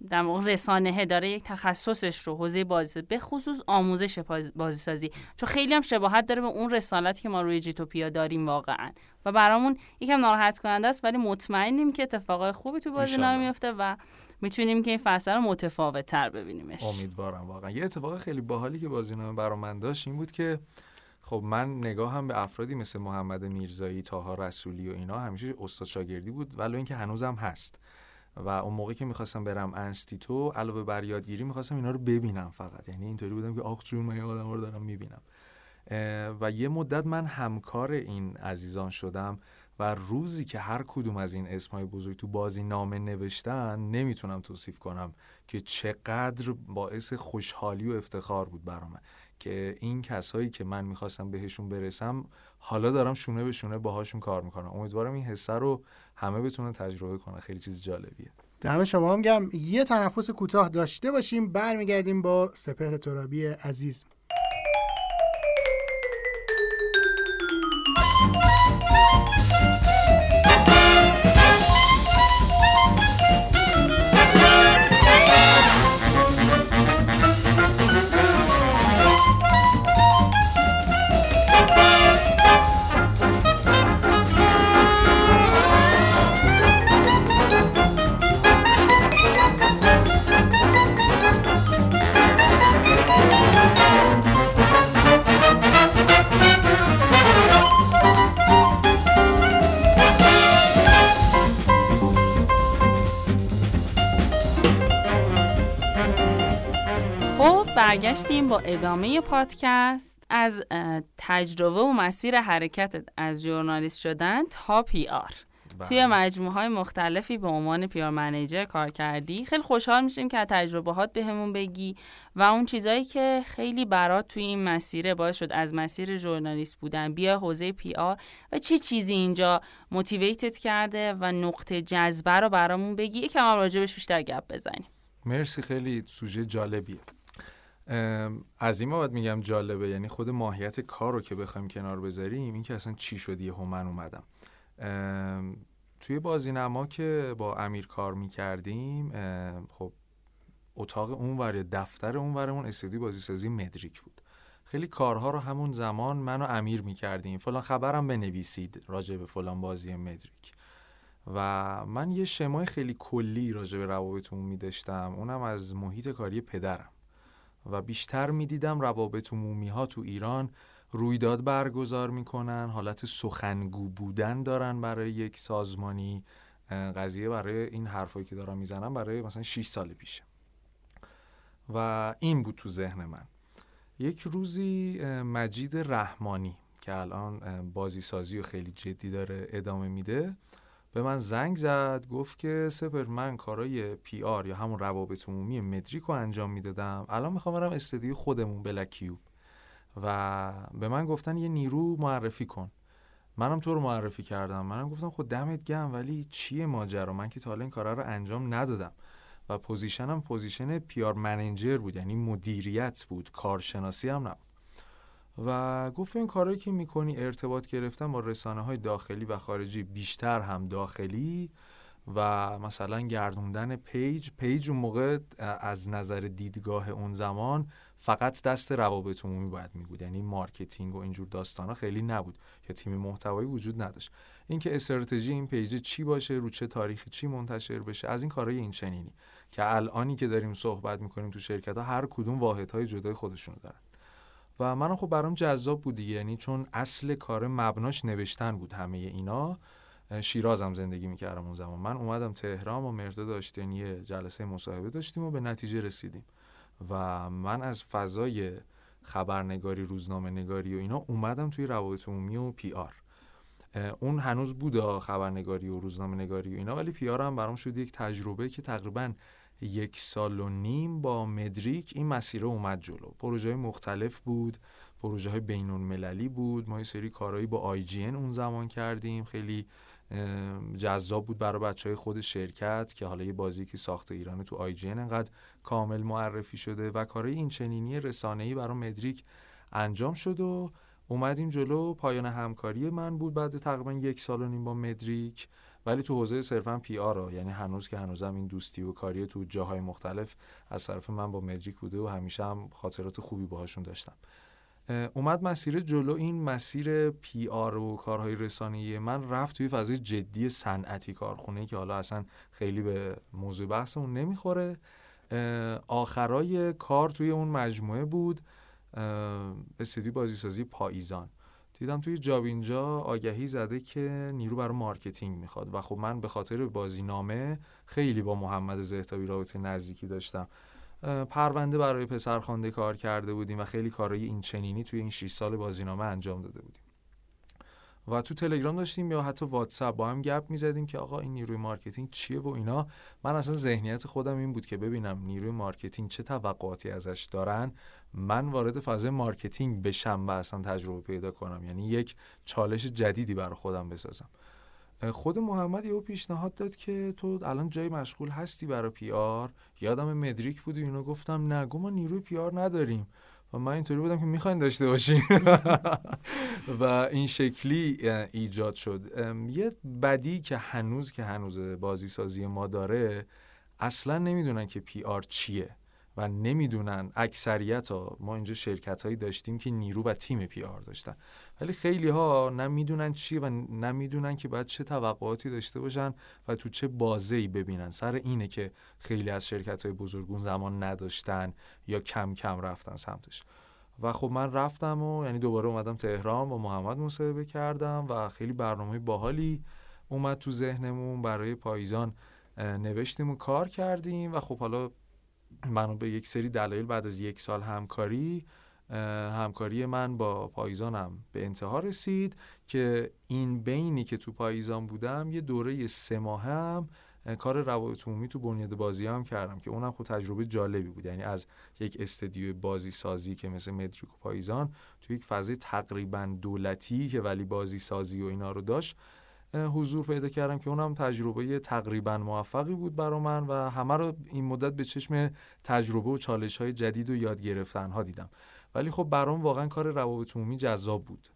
در رسانه داره یک تخصصش رو حوزه بازی به خصوص آموزش بازی سازی چون خیلی هم شباهت داره به اون رسالتی که ما روی جیتوپیا داریم واقعا. و برامون یکم ناراحت کننده است ولی مطمئنیم که اتفاقای خوبی تو بازی میفته و می‌تونیم که این فصل رو متفاوت تر ببینیمش. امیدوارم واقعا. یه اتفاق خیلی باحالی که بازینامه برا من داشت این بود که خب من نگاه هم به افرادی مثل محمد میرزایی تاها رسولی و اینا همیشه استاد شاگردی بود ولو اینکه هنوزم هست. و اون موقعی که می‌خواستم برم انستیتو علاوه بر یادگیری می‌خواستم اینا رو ببینم فقط. یعنی اینطوری بودم که آخ جون من آدم رو دارم می‌بینم. و یه مدت من همکار این عزیزان شدم. و روزی که هر کدوم از این اسمای بزرگ تو بازی نامه نوشتن نمی‌تونم توصیف کنم که چقدر باعث خوشحالی و افتخار بود برام. که این کسایی که من می‌خواستم بهشون برسم حالا دارم شونه به شونه باهاشون کار می‌کنم. امیدوارم این حسه رو همه بتونن تجربه کنن خیلی چیز جالبیه. دم شما هم گم یه تنفس کوتاه داشته باشیم. برمیگردیم با سپهر ترابی عزیز. برگشتیم با ادامه پادکست از تجربه و مسیر حرکت از ژورنالیست شدن تا PR بله. توی مجموعه های مختلفی به عنوان PR manager کار کردی. خیلی خوشحال میشیم که از تجربهات بهمون بگی و اون چیزایی که خیلی برات توی این مسیره باعث شد از مسیر ژورنالیست بودن بیا حوزه PR و چه چیزی اینجا motivate ت کرده و نقطه جذبه رو برامون بگی. یکم هم راجبش بیشتر گپ بزنیم. مرسی خیلی سوژه جالبیه. از این باید میگم جالبه. یعنی خود ماهیت کار رو که بخوایم کنار بذاریم این که اصلا چی شد یه من اومدم. توی بازی نما که با امیر کار می‌کردیم خب اتاق اونور یا دفتر اونورمون استودیو بازیسازی مدریک بود. خیلی کارها رو همون زمان من و امیر می‌کردیم. فلان خبرم بنویسید راجع به فلان بازی مدریک. و من یه شمای خیلی کلی راجع به روابط عمومی داشتم اونم از محیط کاری پدرم. و بیشتر می‌دیدم روابط عمومی ها تو ایران رویداد برگزار می‌کنن حالت سخنگو بودن دارن برای یک سازمانی قضیه برای این حرفایی که دارم می‌زنم برای مثلا 6 سال پیشه و این بود تو ذهن من. یک روزی مجید رحمانی که الان بازی سازی و خیلی جدی داره ادامه میده به من زنگ زد گفت که سپهر من کارای PR یا همون روابط عمومی مدریک رو انجام می‌دادم. الان می‌خوام برم استدیو خودمون Black Cube و به من گفتن یه نیرو معرفی کن. منم تو رو معرفی کردم. منم گفتم خود خب دمت گم ولی چیه ماجرا؟ من که تا حالا این کارا رو انجام ندادم. و position م position PR manager بود یعنی مدیریت بود. کارشناسی هم نبود. و گفت این کارهایی که می‌کنی ارتباط گرفتن با رسانه های داخلی و خارجی بیشتر هم داخلی و مثلا گردوندن page page اون موقع از نظر دیدگاه اون زمان فقط دست روابط عمومی باید میبود. یعنی marketing و اینجور داستانا خیلی نبود یا تیم محتوایی وجود نداشت. اینکه استراتژی این page چی باشه رو چه تاریخی چی منتشر بشه از این کارهای این چنینی که الانی که داریم صحبت می‌کنیم تو شرکت ها هر کدوم واحدهای جدای خودشونو دارن. و منم خب برام جذاب بود دیگه یعنی چون اصل کار مبناش نوشتن بود همه اینا شیرازم زندگی می‌کردم اون زمان. من اومدم تهران و مرده داشتنی یه جلسه مصاحبه داشتیم و به نتیجه رسیدیم. و من از فضای خبرنگاری روزنامه نگاری و اینا اومدم توی روابط عمومی و PR اون هنوز بود خبرنگاری و روزنامه نگاری و اینا ولی PR هم برام شد یک تجربه که تقریبا یک سال و نیم با مدریک این مسیر اومد جلو. پروژه های مختلف بود پروژه های بین‌المللی بود. ما یه سری کارهایی با IGN اون زمان کردیم. خیلی جذاب بود برای بچه های خود شرکت که حالا یه بازی که ساخت ایران تو IGN انقدر کامل معرفی شده و کارهای این چنینی رسانه‌ای برای مدریک انجام شد و اومدیم جلو. پایان همکاری من بود بعد تقریبا یک سال و نیم با مدریک. ولی تو حوزه صرفا PR یعنی هنوز که هنوزم این دوستی و کاری تو جاهای مختلف از طرف من با مدریک بوده و همیشه هم خاطرات خوبی باهاشون داشتم. اومد مسیر جلو. این مسیر PR و کارهای رسانه‌ای من رفت توی فضای جدی صنعتی کارخونه که حالا اصلا خیلی به موضوع بحثمون نمی‌خوره. آخرای کار توی اون مجموعه بود استودیو بازیسازی پاییزان. دیدم توی جابینجا آگهی زده که نیرو برای marketing می‌خواد. و خب من به خاطر بازی نامه خیلی با محمد زهتابی رابطه نزدیکی داشتم. پرونده برای پسرخوانده کار کرده بودیم و خیلی کارهای این چنینی توی این 6 سال بازینامه انجام داده بودیم. و تو تلگرام داشتیم یا حتی واتساپ با هم گپ می‌زدیم که آقا این نیروی marketing چیه و اینا. من اصلا ذهنیت خودم این بود که ببینم نیروی marketing چه توقعاتی ازش دارن. من وارد فاز marketing بشم و اصلا تجربه پیدا کنم. یعنی یک چالش جدیدی برای خودم بسازم. خود محمد یهو پیشنهاد داد که تو الان جایی مشغول هستی برای PR. یادم مدریک بود و اینو گفتم نه گفت ما نیروی PR نداریم. و من اینطوری بودم که می‌خواین داشته باشیم (laughs) و این شکلی ایجاد شد. یه بدی که هنوز که هنوز بازی سازی ما داره اصلا نمی‌دونن که PR چیه. و نمی‌دونن اکثریت ها ما اینجا شرکت هایی داشتیم که نیرو و تیم PR داشتن. ولی خیلی ها نمی‌دونن چی و نمی‌دونن که باید چه توقعاتی داشته باشن و تو چه بازه ای ببینن. سر اینه که خیلی از شرکت های بزرگون زمان نداشتن یا کم کم رفتن سمتش. و خب من رفتم و یعنی دوباره اومدم تهران با محمد مصاحبه کردم و خیلی برنامه باحالی اومد تو ذهنمون. برای پاییزان نوشتیم و کار کردیم و خب حالا منو به یک سری دلایل بعد از یک سال همکاری همکاری من با پاییزانم به انتها رسید که این بینی که تو پاییزان بودم یه دوره سه ماه هم کار روابط عمومی تو بنیاد بازی هم کردم که اونم خود تجربه جالبی بود. یعنی از یک استدیو بازی سازی که مثل مدریک و پاییزان تو یک فضای تقریبا دولتی که ولی بازی سازی و اینا رو داشت حضور پیدا کردم که اونم تجربه تقریبا موفقی بود برا من و همه رو این مدت به چشم تجربه و چالش های جدید و یاد گرفتن ها دیدم. ولی خب برام واقعا کار روابط عمومی جذاب بود.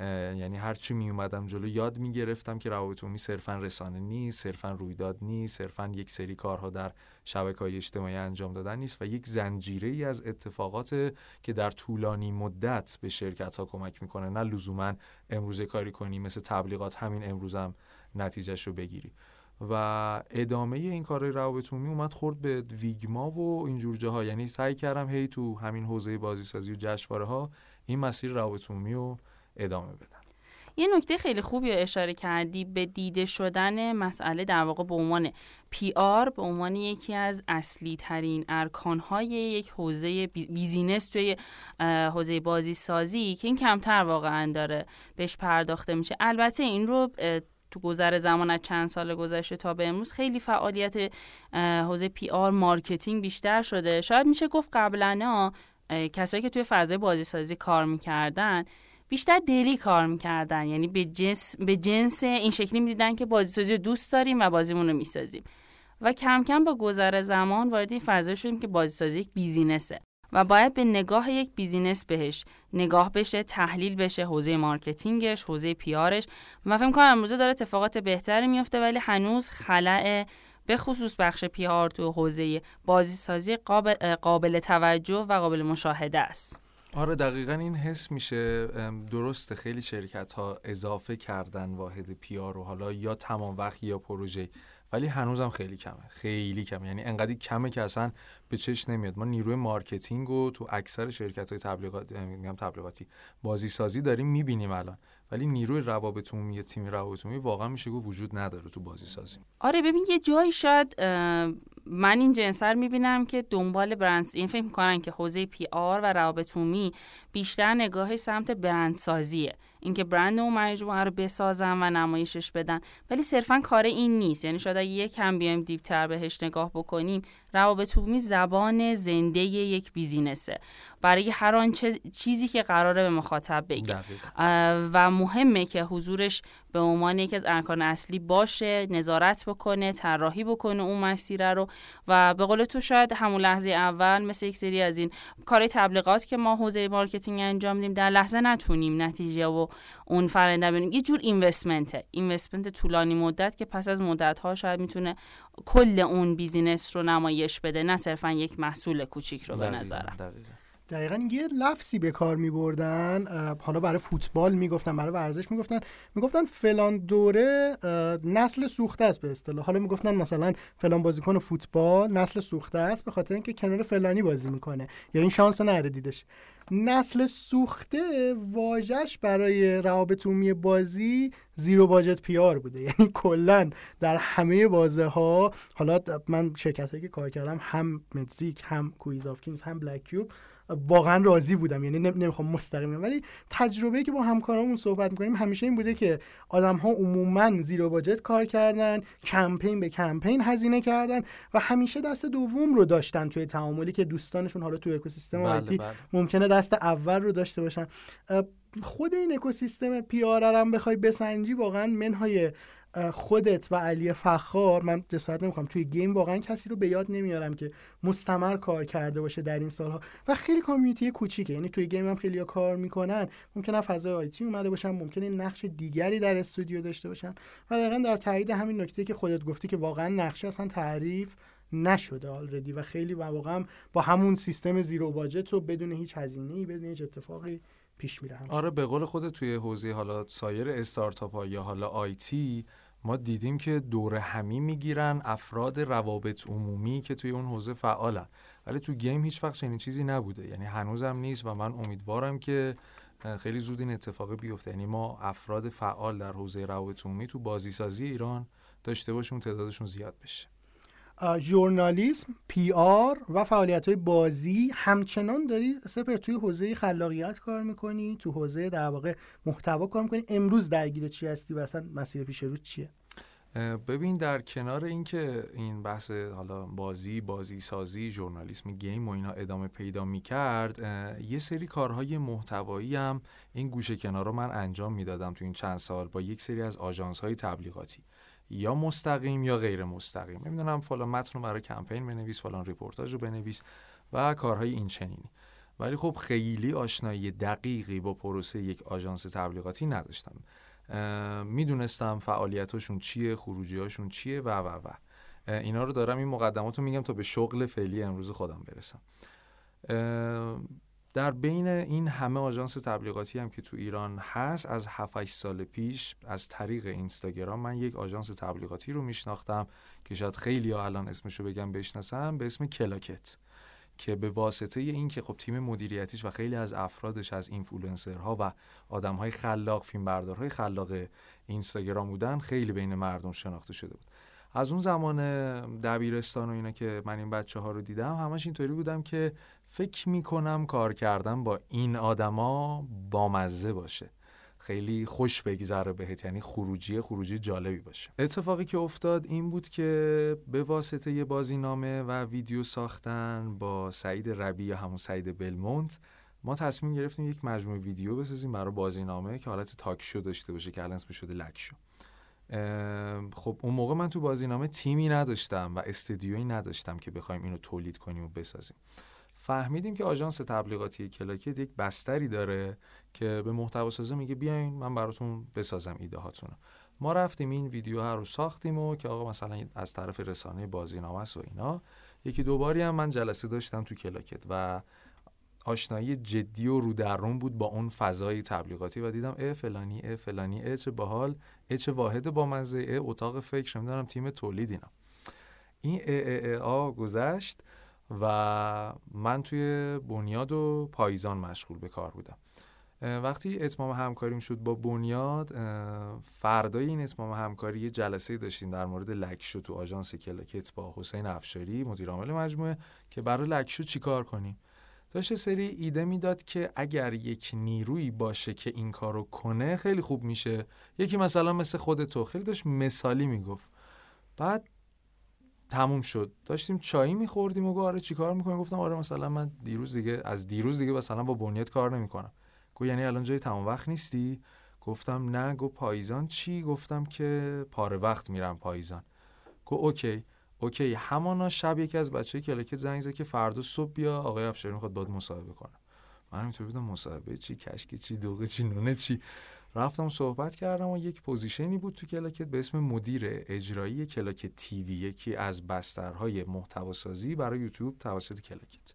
یعنی هرچی می اومدم جلو یاد می گرفتم که روابط عمومی صرفا رسانه نیست صرفا رویداد نیست صرفا یک سری کارها در شبکه های اجتماعی انجام دادن نیست و یک زنجیره ای از اتفاقات که در طولانی مدت به شرکت ها کمک می‌کنه. نه لزوما امروز کاری کنی مثل تبلیغات همین امروزم نتیجهش رو بگیری. و ادامه این کارهای روابط عمومی اومد خورد به ویگما و اینجور جاها. یعنی سعی کردم هی تو همین حوزه بازیسازی و جشنواره ها این مسیر روابط عمومی رو ادامه بدن. یه نکته خیلی خوبی رو اشاره کردی به دیده شدن مسئله در واقع به عنوان PR به عنوان یکی از اصلی ترین ارکانهای یک حوزه business توی حوزه بازی سازی که این کمتر واقعا داره بهش پرداخته میشه. البته این رو تو گذر زمان از چند سال گذشته تا به امروز خیلی فعالیت حوزه PR marketing بیشتر شده. شاید میشه گفت قبلا کسایی که توی فضای بازی سازی کار می‌کردن بیشتر دلی کار می‌کردن. یعنی به جنس, به جنس این شکلی می‌دیدن که بازیسازی رو دوست داریم و بازیمون رو می‌سازیم. و کم کم با گذر زمان وارد این فضا شدیم که بازیسازی یک business ه. و باید به نگاه یک business بهش نگاه بشه تحلیل بشه حوزه marketing ش حوزه PR ش. و فکر کنم امروزه داره اتفاقات بهتری میفته ولی هنوز خلأ به خصوص بخش PR تو حوزه بازیسازی قابل, قابل توجه و قابل مشاهده است. آره دقیقا این حس میشه. درسته خیلی شرکت ها اضافه کردن واحد PR و حالا یا تمام وقت یا پروژه ولی هنوزم خیلی کمه. خیلی کمه. یعنی انقدر کمه که اصلا به چش نمیاد. ما نیروی marketing و تو اکثر شرکت های تبلیغات میگم تبلیغاتی بازی سازی داریم می‌بینیم الان. ولی نیروی روابط عمومی تیم روابط عمومی واقعا میشه گفت وجود نداره تو بازی سازی آره ببین یه جایی شاید من این جنس رو می‌بینم که دنبال برندسازین فکر می‌کنن که حوزه PR و روابط عمومی بیشتر نگاهی سمت برندسازیه. اینکه برند اون مجموعه رو بسازن و نمایشش بدن. ولی صرفا کار این نیست. یعنی شاید اگه یک کم بیایم deep تر بهش نگاه بکنیم روابط عمومی زبان زنده یک business ه. برای هر آن چیزی که قراره به مخاطب بگه. و مهمه که حضورش به عنوان یکی از ارکان اصلی باشه نظارت بکنه طراحی بکنه اون مسیر رو. و به قول تو شاید همون لحظه اول مثل یک سری از این کار تبلیغات که ما حوزه marketing انجام دیم در لحظه نتونیم نتیجه و اون فرنده ببینیم. یه جور اینوستمنته. اینوستمنت طولانی مدت که پس از مدت ها شاید می‌تونه کل اون بیزینس رو نمایش بده نه صرفا یک محصول کوچیک رو به نظرم. دقیقا. یه لفظی به کار می بردن حالا برای فوتبال می‌گفتن برای ورزش می‌گفتن. می‌گفتن فلان دوره نسل سوخته است به اصطلاح. حالا می‌گفتن مثلا فلان بازیکن فوتبال نسل سوخته است به خاطر اینکه کنار فلانی بازی می‌کنه. یا این شانس نره دیدش نسل سوخته واژش برای روابط عمومی بازی زیرو باجت پیار بوده. (laughs) یعنی کلا در همه بازه ها حالا من شرکت که کار کردم هم مدریک هم کویز آف کینگز هم بلک کیوب واقعا راضی بودم. یعنی نمی‌خوام مستقیم ولی تجربه که با همکارامون صحبت می‌کنیم همیشه این بوده که آدم ها عموما زیرو باجت کار کردن کمپین به کمپین هزینه کردن و همیشه دست دوم رو داشتن توی تعاملی که دوستانشون حالا توی اکوسیستم بله IT بله. ممکنه دست اول رو داشته باشن. خود این اکوسیستم PR هم بخوای بسنجی واقعا منهای خودت و علی فخار من جسارت نمی‌خوام توی game واقعا کسی رو به یاد نمیارم که مستمر کار کرده باشه در این سالها. و خیلی community کوچیکه یعنی توی game هم خیلی کار می‌کنن. ممکنه فضای IT اومده باشن ممکنه نقش دیگری در استودیو داشته باشن. و دقیقا در تایید همین نکته که خودت گفتی که واقعا نقشه اصلا تعریف نشده آلردی و خیلی واقعا با همون سیستم زیرو باجت رو بدون هیچ هزینه ای بدون هیچ اتفاقی پیش میره آره به قول خود توی حوزه حالا سایر استارتاپ ها یا حالا آیتی ما دیدیم که دور همی می‌گیرن افراد روابط عمومی که توی اون حوزه فعالن. ولی تو گیم هیچ وقت چنین چیزی نبوده. یعنی هنوزم نیست و من امیدوارم که خیلی زود این اتفاق بیفته. یعنی ما افراد فعال در حوزه روابط عمومی تو بازیسازی ایران داشته باشیم تعدادشون زیاد بشه. ژورنالیسم پی آر و فعالیت های بازی. همچنان داری سپر توی حوزه خلاقیت کار می‌کنی تو حوزه در واقع محتوا کار می‌کنی. امروز درگیر چی هستی و اصلا مسیر پیش رو چیه؟ ببین در کنار اینکه این بحث حالا بازی بازی سازی ژورنالیسم گیم و اینا ادامه پیدا می‌کرد یه سری کارهای محتوایی هم این گوشه کنار رو من انجام می‌دادم تو این چند سال با یک سری از آژانس های تبلیغاتی. یا مستقیم یا غیر مستقیم. نمی‌دونم فلان متن رو برای کمپین بنویس فلان رپورتاژ رو بنویس و کارهای این چنینی. ولی خب خیلی آشنایی دقیقی با پروسه یک آژانس تبلیغاتی نداشتم. می‌دونستم فعالیتاشون چیه خروجیاشون چیه و و و. اینا رو دارم این مقدمات رو میگم تا به شغل فعلی امروز خودم برسم. در بین این همه آژانس تبلیغاتی هم که تو ایران هست از 7 سال پیش از طریق اینستاگرام من یک آژانس تبلیغاتی رو میشناختم که شاید خیلی ها الان اسمشو بگم بشناسم به اسم کلاکت که به واسطه این که خب تیم مدیریتیش و خیلی از افرادش از اینفلوئنسرها و آدمهای خلاق فیلمبردارهای خلاق اینستاگرام بودن خیلی بین مردم شناخته شده بود. از اون زمان دبیرستان و اینا که من این بچه ها رو دیدم همش اینطوری بودم که فکر می‌کنم کار کردن با این آدما بامزه باشه. خیلی خوش بگذره بهت یعنی خروجی خروجی جالبی باشه. اتفاقی که افتاد این بود که به واسطه یه بازینامه و ویدیو ساختن با سعید ربی یا همون سعید بلمونت ما تصمیم گرفتیم یک مجموعه ویدیو بسازیم برای بازینامه که حالت تاک شو داشته باشه که الان اسمش شده لک شو خب اون موقع من تو بازینامه تیمی نداشتم و استدیویی نداشتم که بخوایم اینو تولید کنیم و بسازیم. فهمیدیم که آژانس تبلیغاتی کلاکت یک بستری داره که به محتوا سازه میگه بیاین من براتون بسازم ایده هاتون ما رفتیم این ویدیو رو ساختیم و که آقا مثلا از طرف رسانه بازینامه و اینا. یکی دوباری هم من جلسه داشتم تو کلاکت و آشنایی جدی و رو در روم بود با اون فضای تبلیغاتی و دیدم اه فلانی اه فلانی اه چه باحال اه چه واحد با مزه اه اتاق فکر نمی‌دونم تیم تولید اینا. این اه اه اه گذشت و من توی بنیاد و پاییزان مشغول به کار بودم. وقتی اتمام همکاریم شد با بنیاد فردای این اتمام همکاری یه جلسه داشتیم در مورد لکشو تو آژانس کلاکت با حسین افشاری مدیر عامل مجموعه که برای لکشو چیکار کنیم؟ داشت سری ایده می‌داد که اگر یک نیرویی باشه که این کارو کنه خیلی خوب میشه. یکی مثلا مثل خود تو خیلی داشت مثالی می‌گفت. بعد تموم شد. داشتیم چایی میخوردیم و گفت آره چیکار می‌کنیم گفتم آره مثلا من دیروز دیگه از دیروز دیگه مثلا با بنیاد کار نمی‌کنم. گفت یعنی الان جای تمام وقت نیستی؟ گفتم نه. گفت پاییزان چی؟ گفتم که پاره وقت میرم پاییزان. گفت اوکی. اوکی همون شب یکی از بچه کلاکت زنگ زد که فردا صبح بیا آقای افشاری می‌خواد باهات مصاحبه کنه. من اینطور بودم مصاحبه چی کشکی چی دوغه چی نونه چی. رفتم صحبت کردم و یک position ی بود تو کلاکت به اسم مدیر اجرایی کلاکت TV یکی از بسترهای محتواسازی برای یوتیوب توسط کلاکت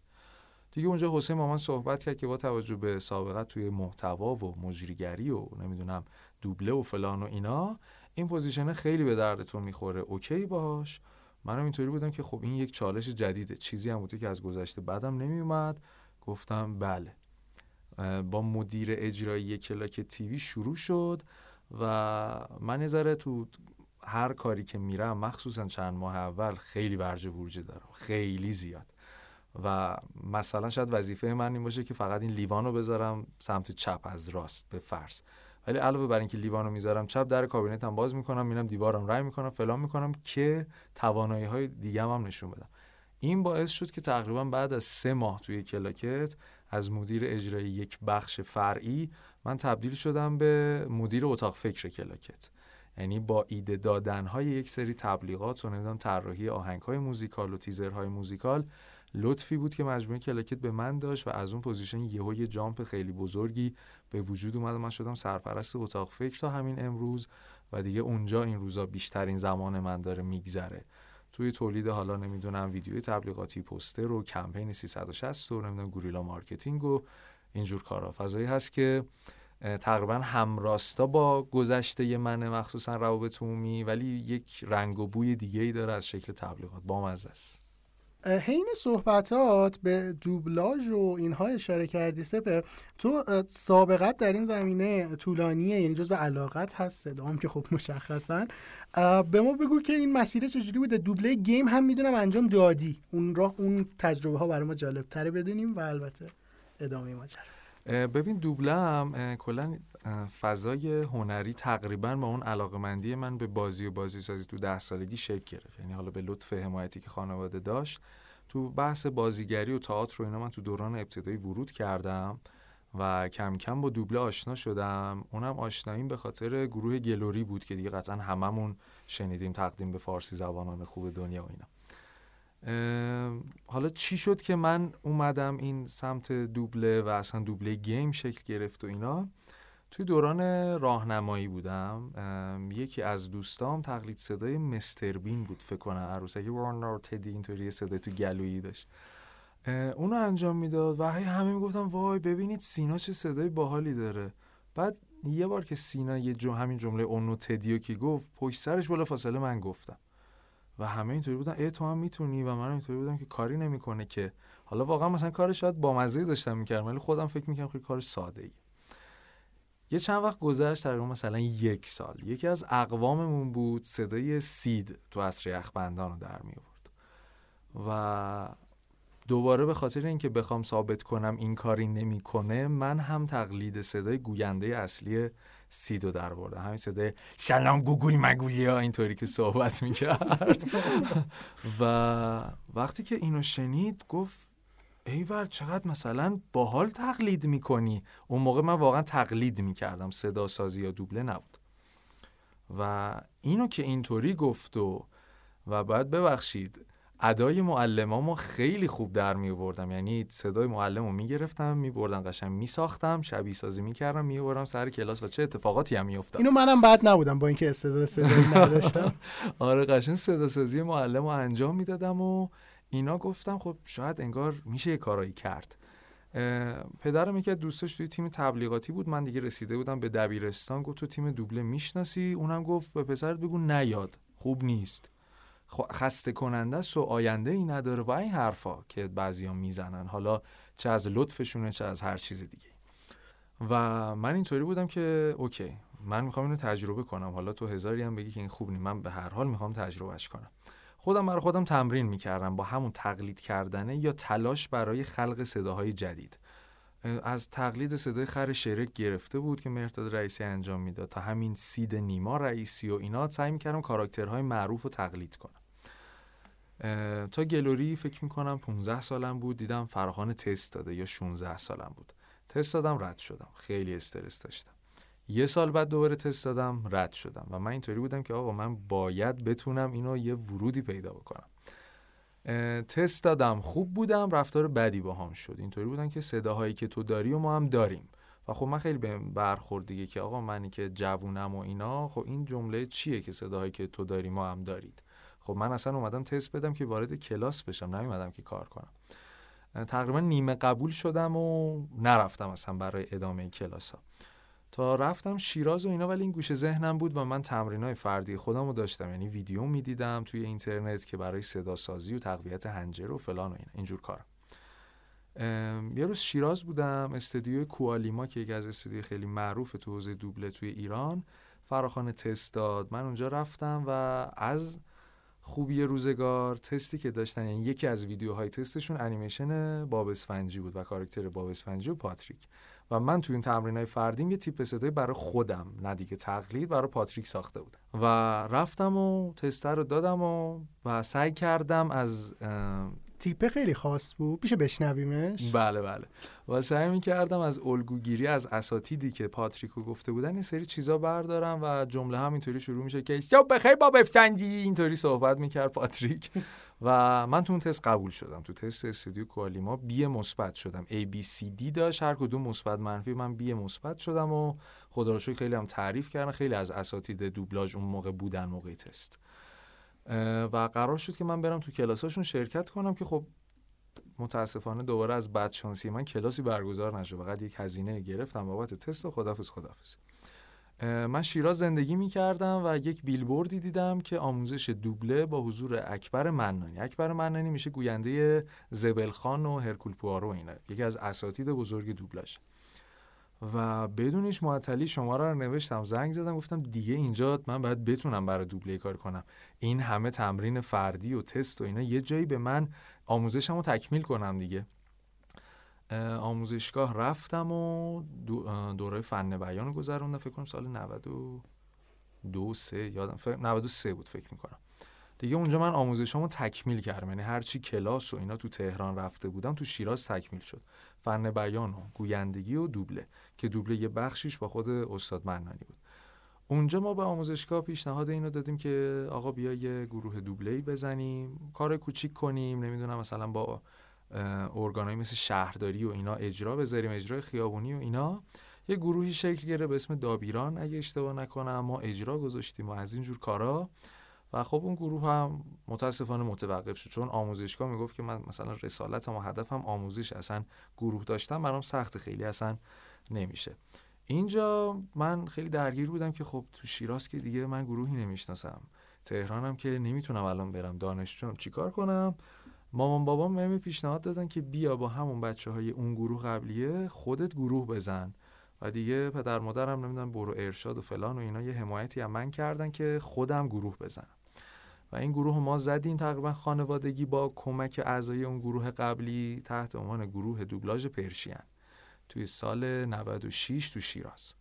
دیگه اونجا حسین با من صحبت کرد که با توجه به سابقت توی محتوا و مجریگری و نمی‌دونم دوبله و فلان و اینا این position خیلی به دردتون می‌خوره. اوکی باهاش؟ منم اینطوری بودم که خب این یک چالش جدیده. چیزی هم بوده که از گذشته بعدم نمیومد. گفتم بله. با مدیر اجرایی کلاک تیوی شروع شد و من نظره تو هر کاری که میرم مخصوصا چند ماه اول خیلی ورج ورجه دارم. خیلی زیاد. و مثلا شاید وظیفه من این باشه که فقط این لیوان رو بذارم سمت چپ از راست به فرض. ولی علاوه بر اینکه لیوان رو می‌ذارم چپ در کابینت هم باز می‌کنم میرم دیوارم رای می‌کنم فلان می‌کنم که توانایی های دیگه هم, نشون بدم. این باعث شد که تقریبا بعد از سه ماه توی کلاکت از مدیر اجرایی یک بخش فرعی من تبدیل شدم به مدیر اتاق فکر کلاکت. یعنی با ایده دادن های یک سری تبلیغات و نمی‌دونم طراحی آهنگ های موزیکال و تیزرهای موزیکال لطفی بود که مجموعه کلاکت به من داشت و از اون position یهو یه jump خیلی بزرگی به وجود اومد و من شدم سرپرست اتاق فکر تا همین امروز و دیگه اونجا این روزا بیشترین زمان من داره میگذره. توی تولید حالا نمی‌دونم ویدیوی تبلیغاتی پوستر و کمپین 360 و نمی‌دونم guerrilla marketing و اینجور کارا فضایی هست که تقریبا همراستا با گذشته من مخصوصا روابط عمومی ولی یک رنگ و بوی دیگه ای داره از شکل تبلیغات. بامزه است. حین صحبتات به دوبلاژ و اینها اشاره کردی سپهر. تو سابقت در این زمینه طولانیه یعنی جز به علاقت هست صدام که خب مشخصا. به ما بگو که این مسیر چجوری بوده. دوبله گیم هم می‌دونم انجام دادی. اون راه اون تجربه ها برای ما جالب تره بدونیم و البته ادامه ماجرا ببین دوبلم کلا فضای هنری تقریبا با اون علاقمندی من به بازی و بازی سازی تو ده سالگی شکل گرفت. یعنی حالا به لطف حمایتی که خانواده داشت تو بحث بازیگری و تئاتر و اینا من تو دوران ابتدایی ورود کردم و کم کم با دوبله آشنا شدم. اونم آشناییم به خاطر گروه گلوری بود که دیگه قطعا هممون شنیدیم تقدیم به فارسی زبانان خوب دنیا و اینا. حالا چی شد که من اومدم این سمت دوبله و اصلا دوبله گیم شکل گرفت و اینا؟ توی دوران راهنمایی بودم یکی از دوستام تقلید صدای مستر بین بود فکر کنم عروسک وارنر تدی اینطوری صدای تو گلویی داشت. اونو انجام می‌داد و همه می‌گفتم وای ببینید سینا چه صدای باحالی داره. بعد یه بار که سینا یه جو همین جمله اونو تدیو که گفت پشت سرش بالا فاصله من گفتم. و همه اینطوری بودن. ای تو هم می‌تونی؟ و من اینطوری بودم که کاری نمی‌کنه که. حالا واقعا مثلا کارش شاید با مزه داشتم می‌کردم ولی خودم فکر می‌کردم خیلی کار ساده ای یه چند وقت گذشت تقریبا مثلا یک سال. یکی از اقواممون بود صدای سید تو عصر یخبندان رو در می آورد. و دوباره به خاطر اینکه بخوام ثابت کنم این کاری نمی‌کنه من هم تقلید صدای گوینده اصلی سیدو در بردم. همین صدای سلام گوگل مگولیا اینطوری که صحبت می‌کرد. (laughs) و وقتی که اینو شنید گفت ایور چقدر مثلا باحال تقلید می‌کنی؟ اون موقع من واقعا تقلید می‌کردم صدا سازی یا دوبله نبود. و اینو که اینطوری گفت و و باید ببخشید ادای معلمامو خیلی خوب در می آوردم یعنی صدای معلم رو می گرفتم می بردم قشنگ می ساختم شبیه سازی می کردم می بردم سر کلاس و چه اتفاقاتی هم می افتاد اینو منم بد نبودم با اینکه استعداد صدایی نداشتم. (laughs) آره قشنگ صدا سازی معلم رو انجام می‌دادم و اینا گفتم خب شاید انگار میشه یه کارایی کرد. پدرم یکی از دوستاش توی تیم تبلیغاتی بود. من دیگه رسیده بودم به دبیرستان. گفت تو تیم دوبله می‌شناسی؟ اونم گفت به پسرت بگو نیاد. خوب نیست. خسته کننده است و آینده ای نداره و این حرفا که بعضیا می‌زنن. حالا چه از لطفشونه چه از هر چیز دیگه. و من اینطوری بودم که اوکی من می‌خوام اینو تجربه کنم. حالا تو هزاری هم بگی که این خوب نی من به هر حال می‌خوام تجربهش کنم. خودم برای خودم تمرین می‌کردم با همون تقلید کردنه یا تلاش برای خلق صداهای جدید. از تقلید صدای خر شرک گرفته بود که مرتاد رئیسی انجام می‌داد تا همین سید نیما رئیسی و اینا سعی می‌کردم کاراکترهای معروف رو تقلید کنم. تا گلوری فکر می‌کنم 15 سالم بود دیدم فراخان تست داده یا 16 سالم بود. تست دادم رد شدم. خیلی استرس داشتم. یه سال بعد دوباره تست دادم رد شدم و من اینطوری بودم که آقا من باید بتونم اینو یه ورودی پیدا بکنم. تست دادم خوب بودم رفتار بدی با هم شد. اینطوری بودن که صداهایی که تو داری و ما هم داریم. و خب من خیلی به برخورد دیگه که آقا منی که جوونم و اینا خب این جمله چیه که صداهایی که تو داری ما هم دارید؟ خب من اصلا اومدم تست بدم که وارد کلاس بشم نمیدم که کار کنم. تقریبا نیمه قبول شدم و نرفتم اصلا برای ادامه کلاس ها تا رفتم شیراز و اینا ولی این گوشه ذهنم بود و من های فردی خودم رو داشتم. یعنی ویدیو می‌دیدم توی اینترنت که برای صدا سازی و تقویت هنجر و فلان و اینا. اینجور کارم یه روز شیراز بودم استودیو کوالیما که یکی از استودیو خیلی معروف تو حوزه دوبله توی ایران فراخان تست داد. من اونجا رفتم و از خوبی روزگار تستی که داشتن یعنی یکی از ویدیوهای تستشون انیمیشن باب اسفنجی بود و کاراکتر باب اسفنجی و پاتریک. و من توی این تمرین های فردیم یه تیپ صدای برای خودم نه دیگه تقلید برای پاتریک ساخته بودم. و رفتم و تستر رو دادم و و سعی کردم از تیپه خیلی خاص بود. پیش بشنویمش؟ بله بله. و سعی می‌کردم از الگوگیری از اساتیدی که پاتریکو گفته بودن این سری چیزا بردارم و جمله هم اینطوری شروع میشه که صبح بخیر باب اسفنجی اینطوری صحبت می‌کرد پاتریک. و من تو اون تست قبول شدم. تو تست استودیو کوالیما بی مثبت شدم. A B C D داشت. هر کدوم مثبت منفی من بی مثبت شدم و خدا رو خیلی هم تعریف کردن. خیلی از اساتید دوبلاژ اون موقع بودن موقع تست. و قرار شد که من برم تو کلاساشون شرکت کنم که خب متاسفانه دوباره از بدشانسی من کلاسی برگزار نشد. فقط یک هزینه گرفتم. بابت تست و خدافز خدافز من شیراز زندگی می کردم و یک بیلبوردی دیدم که آموزش دوبله با حضور اکبر منانی. اکبر منانی میشه گوینده زبلخان و هرکول پوارو اینا. یکی از اساتید بزرگ دوبلاژ و بدونش معطلی شما رو نوشتم زنگ زدم گفتم دیگه اینجا من باید بتونم برای دوبله کار کنم. این همه تمرین فردی و تست و اینا یه جایی به من آموزشم رو تکمیل کنم دیگه. آموزشگاه رفتم و دوره فن بیان گذروندم فکر کنم سال 92 سه یادم فکر 93 بود فکر می‌کنم. دیگه اونجا من آموزشامو تکمیل کردم یعنی هرچی کلاس و اینا تو تهران رفته بودم تو شیراز تکمیل شد. فن بیان و گویندگی و دوبله که دوبله یه بخشیش با خود استاد منانی بود. اونجا ما به آموزشگاه پیشنهاد اینو دادیم که آقا بیا یه گروه دوبله بزنیم کار کوچیک کنیم نمی‌دونم مثلا با ارگانایی مثل شهرداری و اینا اجرا بذاریم اجرای خیابونی و اینا. یه گروهی شکل گرفت به اسم دابیران اگه اشتباه نکنم ما اجرا گذاشتیم و از اینجور کارا. و خب اون گروه هم متاسفانه متوقف شد چون آموزشگاه می‌گفت که من مثلا رسالتم و هدفم آموزش اصلا گروه داشتم برام سخت خیلی اصلا نمیشه. اینجا من خیلی درگیر بودم که خب تو شیراز که دیگه من گروهی نمی‌شناسم. تهرانم که نمی‌تونم الان برم دانشجوم. چیکار کنم؟ مامان بابام بهم پیشنهاد دادن که بیا با همون بچه های اون گروه قبلیه خودت گروه بزن. و دیگه پدر مادرم نمی‌دونم برو ارشاد و فلان و اینا یه حمایتی هم من کردن که خودم گروه بزنم. و این گروه ما زدیم تقریبا خانوادگی با کمک اعضای اون گروه قبلی تحت عنوان گروه دوبلاژ پرشین. توی سال 96 تو شیراز.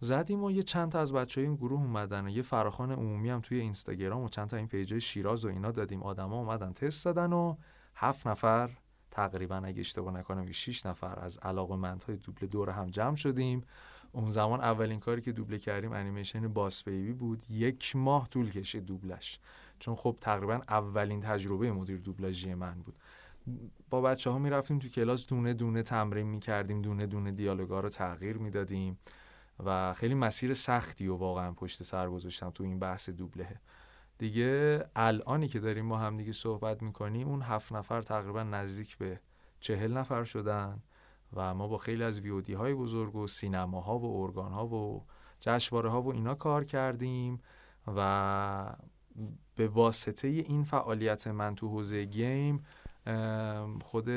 زدیم و یه چند تا از بچه های این گروه اومدن و یه فراخان عمومی هم توی اینستاگرام و چند تا این پیجای شیراز و اینا دادیم. آدما اومدن تست دادن و هفت نفر تقریبا اگه اشتباه نکنم 6 نفر از علاقمندهای دوبله دور هم جمع شدیم. اون زمان اولین کاری که دوبله کردیم انیمیشن باس بیبی بود. یک ماه طول کشید دوبلش. چون خب تقریبا اولین تجربه مدیر دوبلاژی من بود. با بچه ها می‌رفتیم تو کلاس دونه دونه تمرین می‌کردیم دونه دونه دیالوگا رو تغییر می‌دادیم. و خیلی مسیر سختی و واقعا پشت سر گذاشتم تو این بحث دوبله. دیگه الانی که داریم با هم دیگه صحبت می‌کنیم اون هفت نفر تقریبا نزدیک به چهل نفر شدن و ما با خیلی از ویودی های بزرگ و سینماها و ارگان ها و جشواره ها و اینا کار کردیم و به واسطه این فعالیت من تو حوزه گیم خود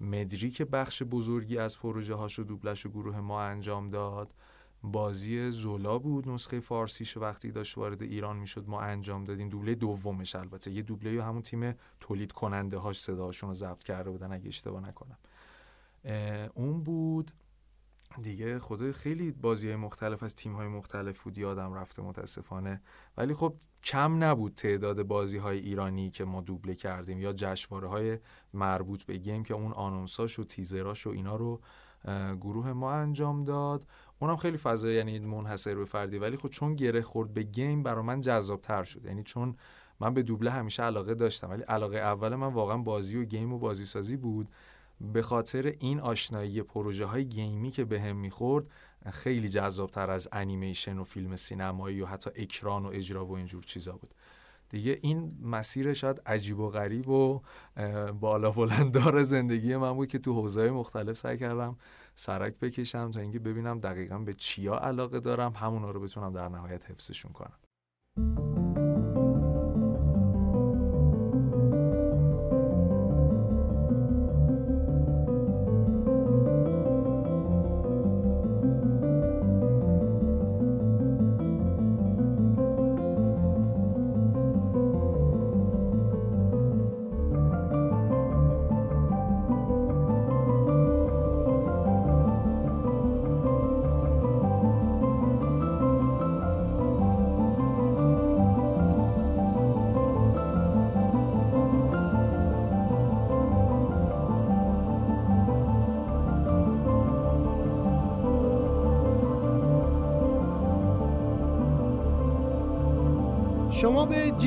مدری که بخش بزرگی از پروژه هاش و دوبلش و گروه ما انجام داد بازی زولا بود نسخه فارسیش وقتی داشت وارد ایران می‌شد ما انجام دادیم. دوبله دومش البته. یه دوبله همون تیم تولید کننده هاش صداشون رو ضبط کرده بودن اگه اشتباه نکنم. اون بود دیگه خدا خیلی بازی های مختلف از تیم های مختلف بود یادم رفته متاسفانه. ولی خب کم نبود تعداد بازی های ایرانی که ما دوبله کردیم یا جشواره های مربوط به game که اون آنونساش و تیزراش و اینا رو گروه ما انجام داد. اونم خیلی فضا یعنی منحصر به فردی. ولی خب چون گره خورد به game برا من جذاب تر شد. یعنی چون من به دوبله همیشه علاقه داشتم. ولی علاقه اول من واقعا بازی و game و بازی سازی بود. به خاطر این آشنایی پروژه های game ی که به هم می‌خورد خیلی جذابتر از انیمیشن و فیلم سینمایی و حتی اکران و اجرا و اینجور چیزا بود. دیگه این مسیر شاید عجیب و غریب و بالا بلندار زندگی من بود که تو حوزه مختلف سعی کردم سرک بکشم تا اینکه ببینم دقیقا به چیا علاقه دارم. همونا رو بتونم در نهایت حفظشون کنم.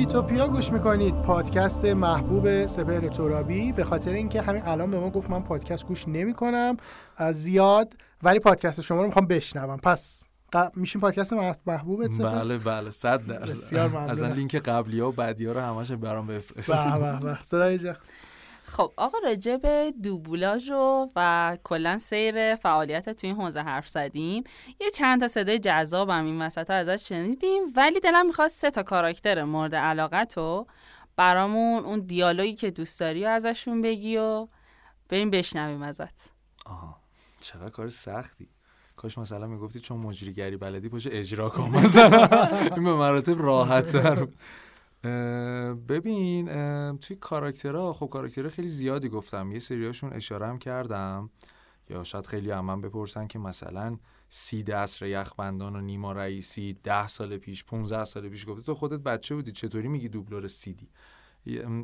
جیتوپیا گوش می‌کنید. پادکست محبوب سپر ترابی. به خاطر اینکه همین الان به ما گفت من پادکست گوش نمی‌کنم زیاد. ولی پادکست شما رو می‌خوام بشنوم. پس میشیم پادکست محبوب بله بله. صد درصد. از لینک قبلی ها و بعدی ها رو همش برام بفرست به به به خب آقا راجع به دوبولاژ و کلا سیر فعالیت توی این حوزه حرف زدیم. یه چند تا صدای جذابم این وسط ازش شنیدیم ولی دلم می‌خواد سه تا کاراکتر مورد علاقت رو برامون اون دیالوگی که دوست داری و ازشون بگی و بریم بشنویم ازت. آها چقدر کار سختی. کاش مثلا می‌گفتی چون مجریگری بلدی پشت اجرا کن مثلا. (laughs) این به مراتب راحت تر ببین توی کاراکترها خب کاراکترها خیلی زیادی گفتم. یه سریاشون اشاره هم کردم. یا شاید خیلی هم من بپرسن که مثلا سی دستر یخبندان و نیما رئیسی ده سال پیش 15 سال پیش گفته تو خودت بچه بودی چطوری میگی دوبلور سیدی؟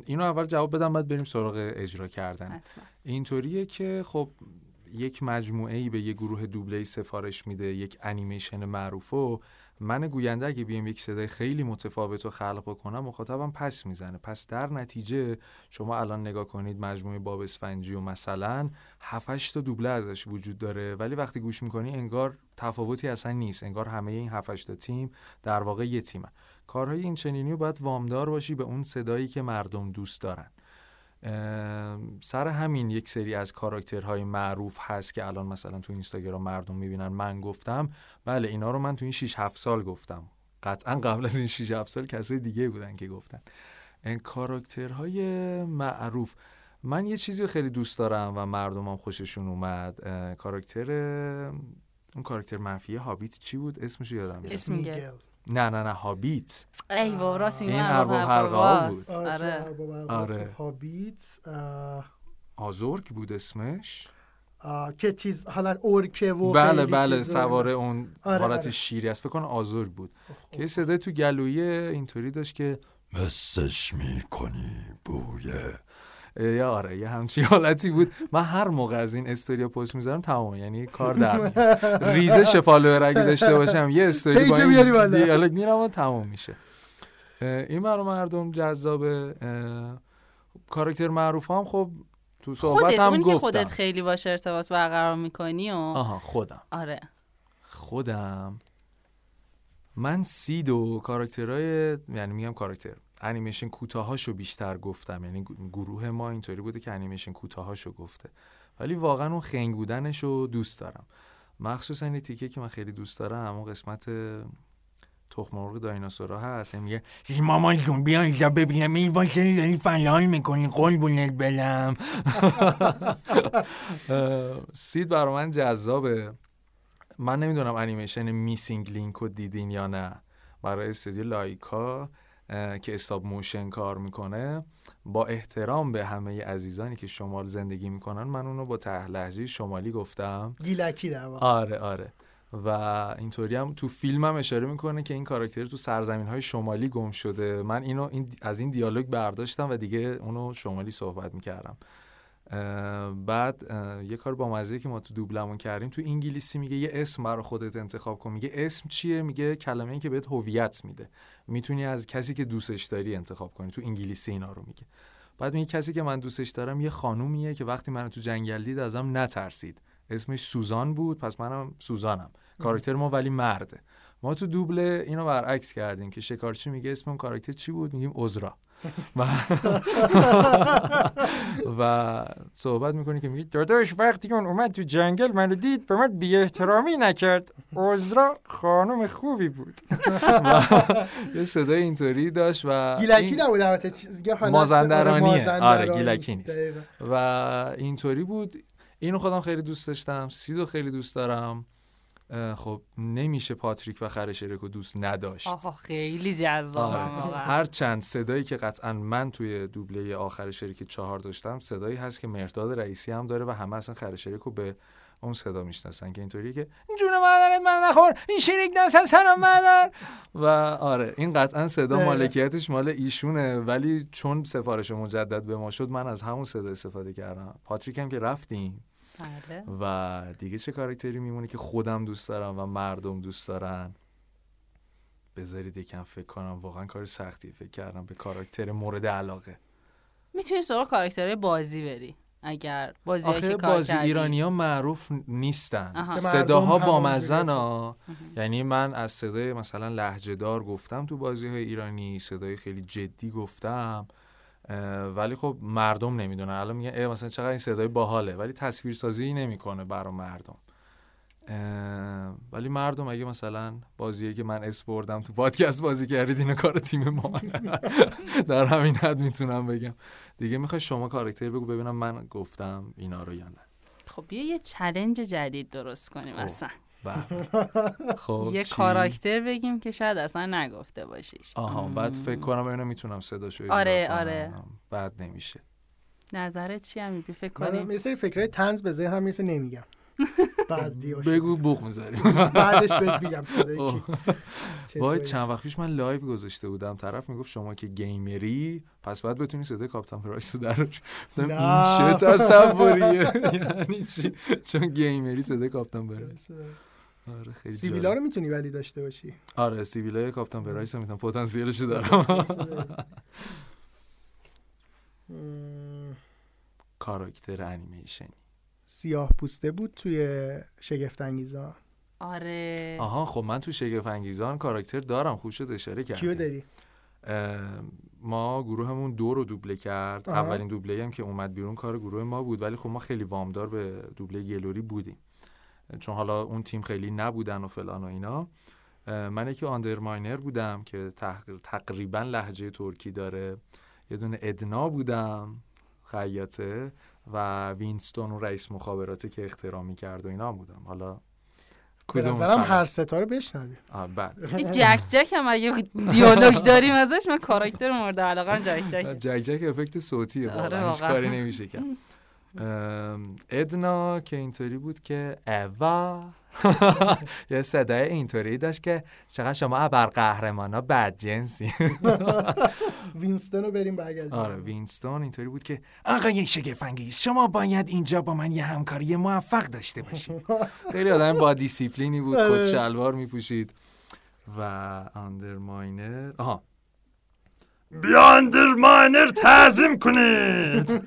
اینو اول جواب بدم بعد بریم سراغ اجرا کردن. اینطوریه که خب یک مجموعه ای به یه گروه دوبله سفارش میده یک انیمیشن معروف و من گوینده اگه بیام یک صدای خیلی متفاوت رو خلق بکنم مخاطبم پس می‌زنه. پس در نتیجه شما الان نگاه کنید مجموعه باب اسفنجی و مثلا 7 تا دوبله ازش وجود داره. ولی وقتی گوش می‌کنی انگار تفاوتی اصلا نیست. انگار همه این 7 تا تیم در واقع یه تیمه کارهای این چنینی رو باید وامدار باشی به اون صدایی که مردم دوست دارن. سر همین یک سری از کاراکترهای معروف هست که الان مثلا تو اینستاگرام مردم می‌بینن. من گفتم بله اینا رو من تو این 6 7 سال گفتم. قطعا قبل از این 6 7 سال کسای دیگه بودن که گفتن. این کاراکترهای معروف. من یه چیزی خیلی دوست دارم و مردمم خوششون اومد. کاراکتر اون کاراکتر منفی هابیت چی بود؟ اسمش یادم. اسم. نه نه نه هابیت ای بابا راست این ارباب ارباب حلقه‌ها حلقه‌هاست. بود. آره آره آره. هابیت آزورک بود اسمش آه، که چیز حالت اورکه و بله بله چیز سوار هست. اون آره، حالت آره. شیری است فکر کنم آزورک بود خب. که صدای تو گلویی اینطوری داشت که مسش می‌کنی بویه یا آره یه همچی (laughs) حالتی بود. من هر موقع از این استوریا پست می‌ذارم تمام. یعنی کار در. ریزش follower اگه داشته باشم یه استوری با. این دیالوگ میرم و تمام میشه. این برای مردم جذابه اه، کاراکتر معروف هم خب تو صحبت خودت هم که گفتم. خودت خیلی باش ارتباط برقرار می‌کنی و آها خودم. آره. خودم. من سید و کاراکترهای یعنی میگم کاراکتر. انیمیشن کوتاهاشو بیشتر گفتم. یعنی گروه ما اینطوری بوده که انیمیشن کوتاهاشو گفته. ولی واقعا اون خنگ بودنشو دوست دارم. مخصوصا این تیکه که من خیلی دوست دارم همون قسمت تخم مرغ دایناسورا هست. میگه مامان جون بیا اینجا ببینم. این واسه داری فلان می‌کنی؟ قلبونت بلم (laughs) سید برا من جذابه. من نمی‌دونم انیمیشن Missing Link رو دیدین یا نه. برای استودیو لایکا. که stop motion کار می‌کنه با احترام به همه عزیزانی که شمال زندگی می‌کنن من اونو با ته شمالی گفتم. گیلکی در واقع. آره آره. و اینطوری هم تو فیلم هم اشاره می‌کنه که این کاراکتر تو سرزمین های شمالی گم شده. من اینو این از این دیالوگ برداشتم و دیگه اونو شمالی صحبت می‌کردم. بعد یه کار با مزه که ما تو دوبلمون کردیم تو انگلیسی میگه یه اسم برای خودت انتخاب کن. میگه اسم چیه؟ میگه کلمه ای که بهت هویت میده. می‌تونی از کسی که دوستش داری انتخاب کنی. تو انگلیسی اینا رو میگه. بعد میگه کسی که من دوستش دارم یه خانومیه که وقتی منو تو جنگل دید ازم نترسید. اسمش سوزان بود پس منم سوزانم. کاراکتر ما ولی مرده. ما تو دوبل اینو برعکس کردیم که شکارچی میگه اسم اون کاراکتر چی بود؟ میگیم عذرا. و (laughs) و صحبت می‌کنی که میگه داداش وقتی اون اومد تو جنگل منو دید به من بی احترامی نکرد عذرا خانم خوبی بود (laughs) یه صدای اینطوری داشت و گیلکی نبود مازندرانیه. آره،. گیلکی نیست. و اینطوری بود اینو خودم خیلی دوست داشتم سیدو خیلی دوست دارم خب نمیشه پاتریک و خرشرک رو دوست نداشت. آها خیلی جذابم آره. واقعا. هر چند صدایی که قطعا من توی دوبله آخر شریک چهار داشتم صدایی هست که مرداد رئیسی هم داره و همه اصلا خرشریک رو به اون صدا می‌شناسن که اینطوریه که جون مادرت من نخور این شریک دست سرم مادر و آره این قطعا صدا دقیقا. مالکیتش مال ایشونه. ولی چون سفارش مجدد به ما شد من از همون صدا استفاده کردم. پاتریک هم که رفتیم. بله. و دیگه چه کاراکتری میمونه که خودم دوست دارم و مردم دوست دارن؟ بذارید یکم فکر کنم. واقعا کار سختی. فکر کردم به کاراکتر مورد علاقه. می‌تونی سراغ کاراکترهای بازی بری. اگر بازی آخه که کار بازی کردی. ایرانی ها معروف نیستن. صداها با مزن ها. یعنی من از صدای مثلا لحجه دار گفتم تو بازی های ایرانی صدای خیلی جدی گفتم. ولی خب مردم نمی‌دونن. الان میگن مثلا چقدر این صدای باحاله ولی تصویرسازی نمی‌کنه برای مردم. ولی مردم اگه مثلا بازیه که من اس بردم تو پادکست بازی کردید اینو کار تیم ما. (laughs) در همین حد می‌تونم بگم. دیگه می‌خوای شما کاراکتر بگو ببینم من گفتم اینا رو یا نه. خب بیا یه چلنج جدید درست کنیم اوه. اصلا. (laughs) خب یه چی؟ کاراکتر بگیم که شاید اصلا نگفته باشیش. آها بعد فکر کنم اینو می‌تونم صداشو آره،. آره. بعد نمیشه. نظرت چی هم فکر من کنیم یه سری فکرهای تنز به ذهنم می‌رسه نمیگم. بعد دیوش (laughs) بگو بوق می‌ذاریم بعدش بهت میگم؟ (laughs) وای چند وقت پیش من live گذاشته بودم. طرف می‌گفت شما که gamer ی پس باید بتونی صدای Captain Price رو در. این چه تصوریه؟ یعنی چی؟ چون gamer ی صدای Captain Price. آره خیلی سیبیلا جالب. رو می‌تونی ولی داشته باشی. آره سیبیلای Captain Price رو می‌تونم پتانسیلش رو دارم. کاراکتر انیمیشنی. سیاه پوسته بود توی شگفت انگیزا آره. آها خب من تو شگفت انگیزان کاراکتر دارم خوب شد اشاره کردی. کیو داری؟ ما گروهمون دو رو دوبله کرد. آها. اولین دوبله هم که اومد بیرون کار گروه ما بود ولی خب ما خیلی وامدار به دوبله گلوری بودیم. چون حالا اون تیم خیلی نبودن و فلان و اینا من یکی آندرماینر بودم که تق- تقریبا لحجه ترکی داره. یه دونه ادنا بودم خیاطه و وینستون و رئیس مخابراته که اخترامی کرد و اینا بودم. حالا کدوم؟ هر ستا رو بشنوی آه، بله. جک جک هم اگه دیالوگ داریم ازش من کاراکتر مورد علاقه جک جک. جک جک افکت صوتیه آره، واقعا هیچ واقعا. کاری نمیشه کرد. ادنا که اینطوری بود که اوا. (laughs) یه صدای اینطوری داشت که چقدر شما ابرقهرمانا بدجنسی. (laughs) وینستون رو بریم برگردیم. آره وینستون اینطوری بود که آقای شگفت انگیز شما باید اینجا با من یه همکاری موفق داشته باشید. (laughs) خیلی آدم با دیسیپلینی بود آره. کت شلوار میپوشید و Underminer آها. بیا Underminer تعظیم کنید (laughs)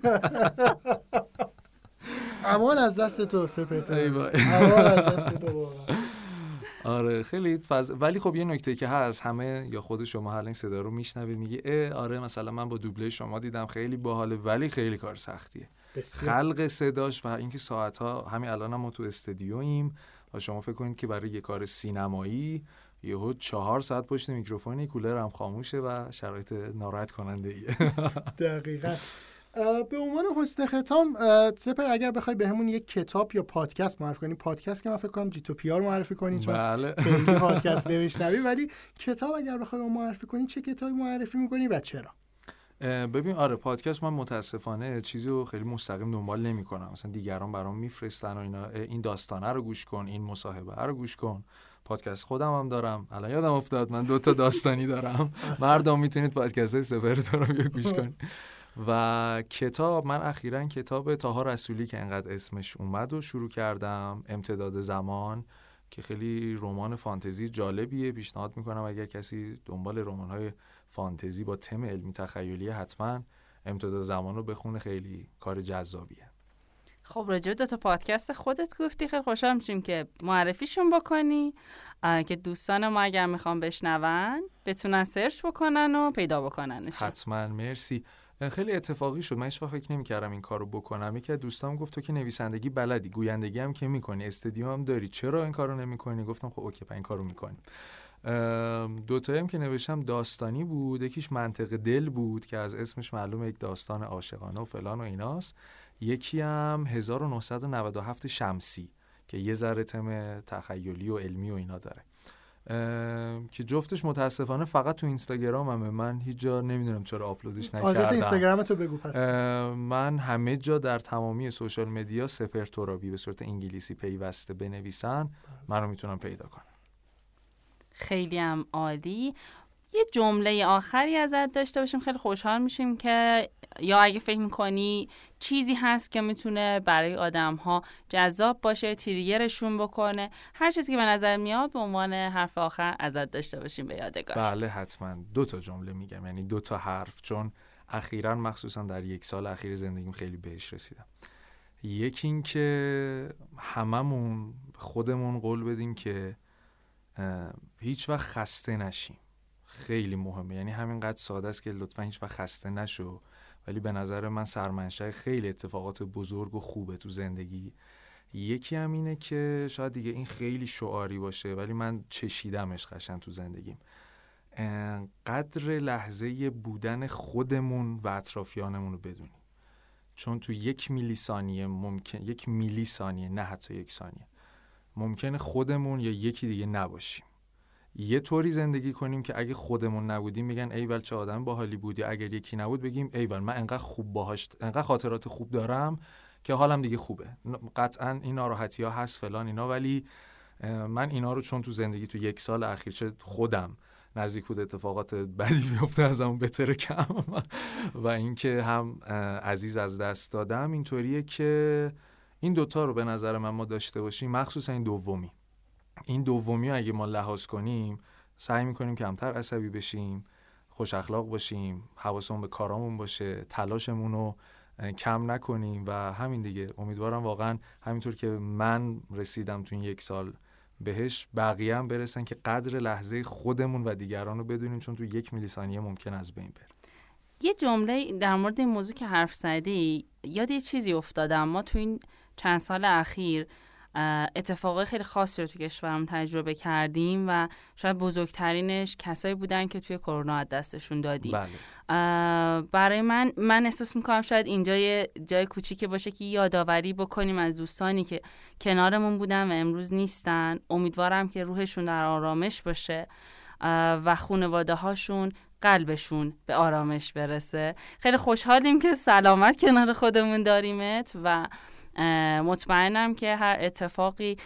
امان از دست تو وای. امان از دست تو واقعا. آره خیلی فض... ولی خب یه نکته که هست همه یا خود شما حالا این صدا رو میشنوید میگه اه آره مثلا من با دوبله شما دیدم خیلی باحاله ولی خیلی کار سختیه بسیار خلق صداش و اینکه ساعت ها همین الان هم ما تو استدیوییم و شما فکر کنید که برای یه کار سینمایی یهو چهار ساعت پشت میکروفونی کولر هم خاموشه و شرایط ناراحت کننده ایه. (laughs) دقیقا. به عنوان حسن ختام سپهر اگر بخوای بهمون یک کتاب یا پادکست معرفی کنی پادکست که من فکر کنم جیتوپیا رو معرفی کنی چون بله. (laughs) پادکست نمیشنوی ولی کتاب اگر بخوای معرفی کنی چه کتابی معرفی می‌کنی و چرا؟ ببین آره پادکست من متاسفانه چیزی رو خیلی مستقیم دنبال نمی کنم مثلا دیگران برام میفرستن و اینا این داستانه رو گوش کن این مصاحبه رو گوش کن. پادکست خودم هم دارم. الان یادم افتاد من دو تا داستانی دارم. (laughs) مردم می‌تونید پادکست های سفر تو رو گوش کنید. و کتاب من اخیرا کتاب تاها رسولی که انقدر اسمش اومد و شروع کردم امتداد زمان که خیلی رمان فانتزی جالبیه. پیشنهاد می‌کنم اگر کسی دنبال رمان های فانتزی با تم علمی تخیلی حتما امتداد زمان رو بخونه. خیلی کار جذابیه. خب راجع دو تا پادکست خودت گفتی. خیلی خوشحال میشیم که معرفیشون بکنی. که دوستان ما اگر می‌خوان بشنون بتونن search بکنن و پیدا بکننش حتما. مرسی. خیلی اتفاقی شد. من وقت فکر نمی‌کردم این کارو بکنم. یکی از دوستام گفت تو که نویسندگی بلدی گویندگی هم که می‌کنی. استودیو هم داری. چرا این کارو نمی‌کنی؟ گفتم خب okay پس این کارو می‌کنیم. دو هم که نوشتم داستانی بود. یکیش منطق دل بود که از اسمش معلومه یک داستان عاشقانه و فلان و ایناست. یکی هم 1997 شمسی که یه ذره تم تخیلی و علمی و اینا داره. که جفتش متاسفانه فقط تو اینستاگراممه. من هیچ جا نمی‌دونم چرا آپلودش آدرس نکردم. اینستاگرام تو بگو پس. من همه جا در تمامی سوشال مدیا سپر ترابی به صورت انگلیسی پیوسته بنویسن. منو می‌تونم پیدا کنم. خیلی هم عالی. یه جمله آخری ازت داشته باشیم. خیلی خوشحال میشیم که یا اگه فکر می‌کنی چیزی هست که می‌تونه برای آدم ها جذاب باشه تریگرشون بکنه هر چیزی که به نظر میاد به عنوان حرف آخر ازت داشته باشیم به یادگار. بله حتما. دو تا جمله میگم. یعنی دو تا حرف چون اخیرا مخصوصا در یک سال اخیر زندگیم خیلی بهش رسیدم. یکی این که هممون خودمون قول بدیم که هیچ وقت خسته نشیم. خیلی مهمه. یعنی همینقدر ساده است که لطفا هیچ خسته نشو. ولی به نظر من سرمنشأ خیلی اتفاقات بزرگ و خوبه تو زندگی. یکی هم اینه که شاید دیگه این خیلی شعاری باشه ولی من چشیدمش قشنگ تو زندگیم. قدر لحظه بودن خودمون و اطرافیانمون رو بدونیم. چون تو یک میلی ثانیه ممکن یک میلی ثانیه نه حتی یک ثانیه. ممکنه خودمون یا یکی دیگه نباشیم. یه طوری زندگی کنیم که اگه خودمون نبودیم میگن ایول چه آدم باحالی بود یا اگر یکی نبود بگیم ایول من انقدر خوب باهاش انقدر خاطرات خوب دارم که حالم دیگه خوبه. قطعا این ناراحتی ها هست فلان اینا ولی من اینا رو چون تو زندگی تو یک سال اخیر چه خودم نزدیک بود اتفاقات بدی بیفته از همون بتر کم. و اینکه هم عزیز از دست دادم اینطوریه که این دوتا رو به نظر من ما داشته باشیم مخصوصا این دومی. این دومی اگه ما لحاظ کنیم سعی می‌کنیم کمتر عصبی بشیم خوش اخلاق باشیم حواسمون به کارامون باشه تلاشمون رو کم نکنیم و همین دیگه. امیدوارم واقعا همینطور که من رسیدم تو این یک سال بهش بقیه هم برسن که قدر لحظه خودمون و دیگران رو بدونیم چون تو یک میلی ثانیه ممکن از بین بره یه جمله در مورد این موضوع که حرف زدی یاد یه چیزی افتادم ما تو این چند سال اخیر اتفاقای خیلی خاصی رو تو کشورم تجربه کردیم و شاید بزرگترینش کسایی بودن که توی کرونا از دستشون دادیم. بله. برای من من احساس می‌کنم شاید اینجا یه جای کوچیکی باشه که یادآوری بکنیم از دوستانی که کنارمون بودن و امروز نیستن. امیدوارم که روحشون در آرامش باشه و خانواده هاشون قلبشون به آرامش برسه. خیلی خوشحالیم که سلامت کنار خودمون داریمت و مطمئنم که هر اتفاقی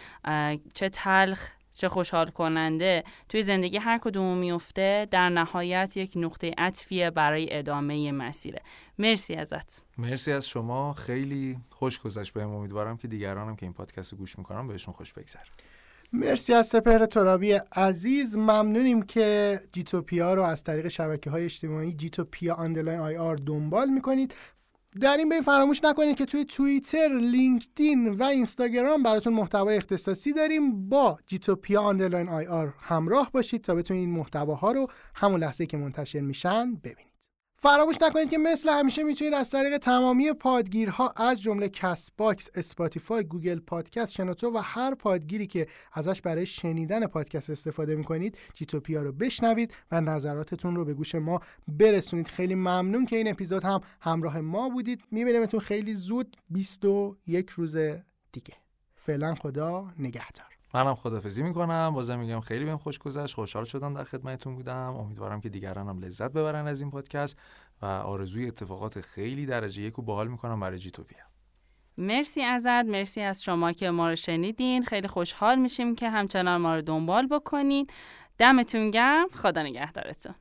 چه تلخ چه خوشحال کننده توی زندگی هر کدوم میفته در نهایت یک نقطه عطفیه برای ادامه مسیره. مرسی ازت. مرسی از شما. خیلی خوش گذشت بهم. امیدوارم که دیگرانم که این پادکست رو گوش می‌کنم بهشون خوش بگذره. مرسی از سپهر ترابی عزیز. ممنونیم که جیتوپیا رو از طریق شبکه های اجتماعی جیتوپیا underline IR دنبال می‌کنید. در این بین فراموش نکنید که توی توییتر، لینکدین و اینستاگرام براتون محتوای اختصاصی داریم با جیتوپیا underline IR همراه باشید تا بتونید این محتواها رو همون لحظه که منتشر میشن ببینید. فراموش نکنید که مثل همیشه می‌تونید از طریق تمامی پادگیرها از جمله کست باکس، اسپاتیفای، گوگل پادکست، شنوتو و هر پادگیری که ازش برای شنیدن پادکست استفاده می‌کنید جیتوپیا رو بشنوید و نظراتتون رو به گوش ما برسونید. خیلی ممنون که این اپیزود هم همراه ما بودید. میبینیمتون خیلی زود 21 روز دیگه. فعلا خدا نگهدار. منم خدافزی می‌کنم. بازم میگم خیلی بهم خوش گذشت. خوشحال شدم در خدمتتون بودم. امیدوارم که دیگران هم لذت ببرن از این پادکست و آرزوی اتفاقات خیلی درجه یک رو باحال می‌کنم برای جیتوپیا. مرسی ازت. مرسی از شما که ما رو شنیدین. خیلی خوشحال میشیم که همچنان ما رو دنبال بکنید. دمتون گرم. خدا نگهدارتون.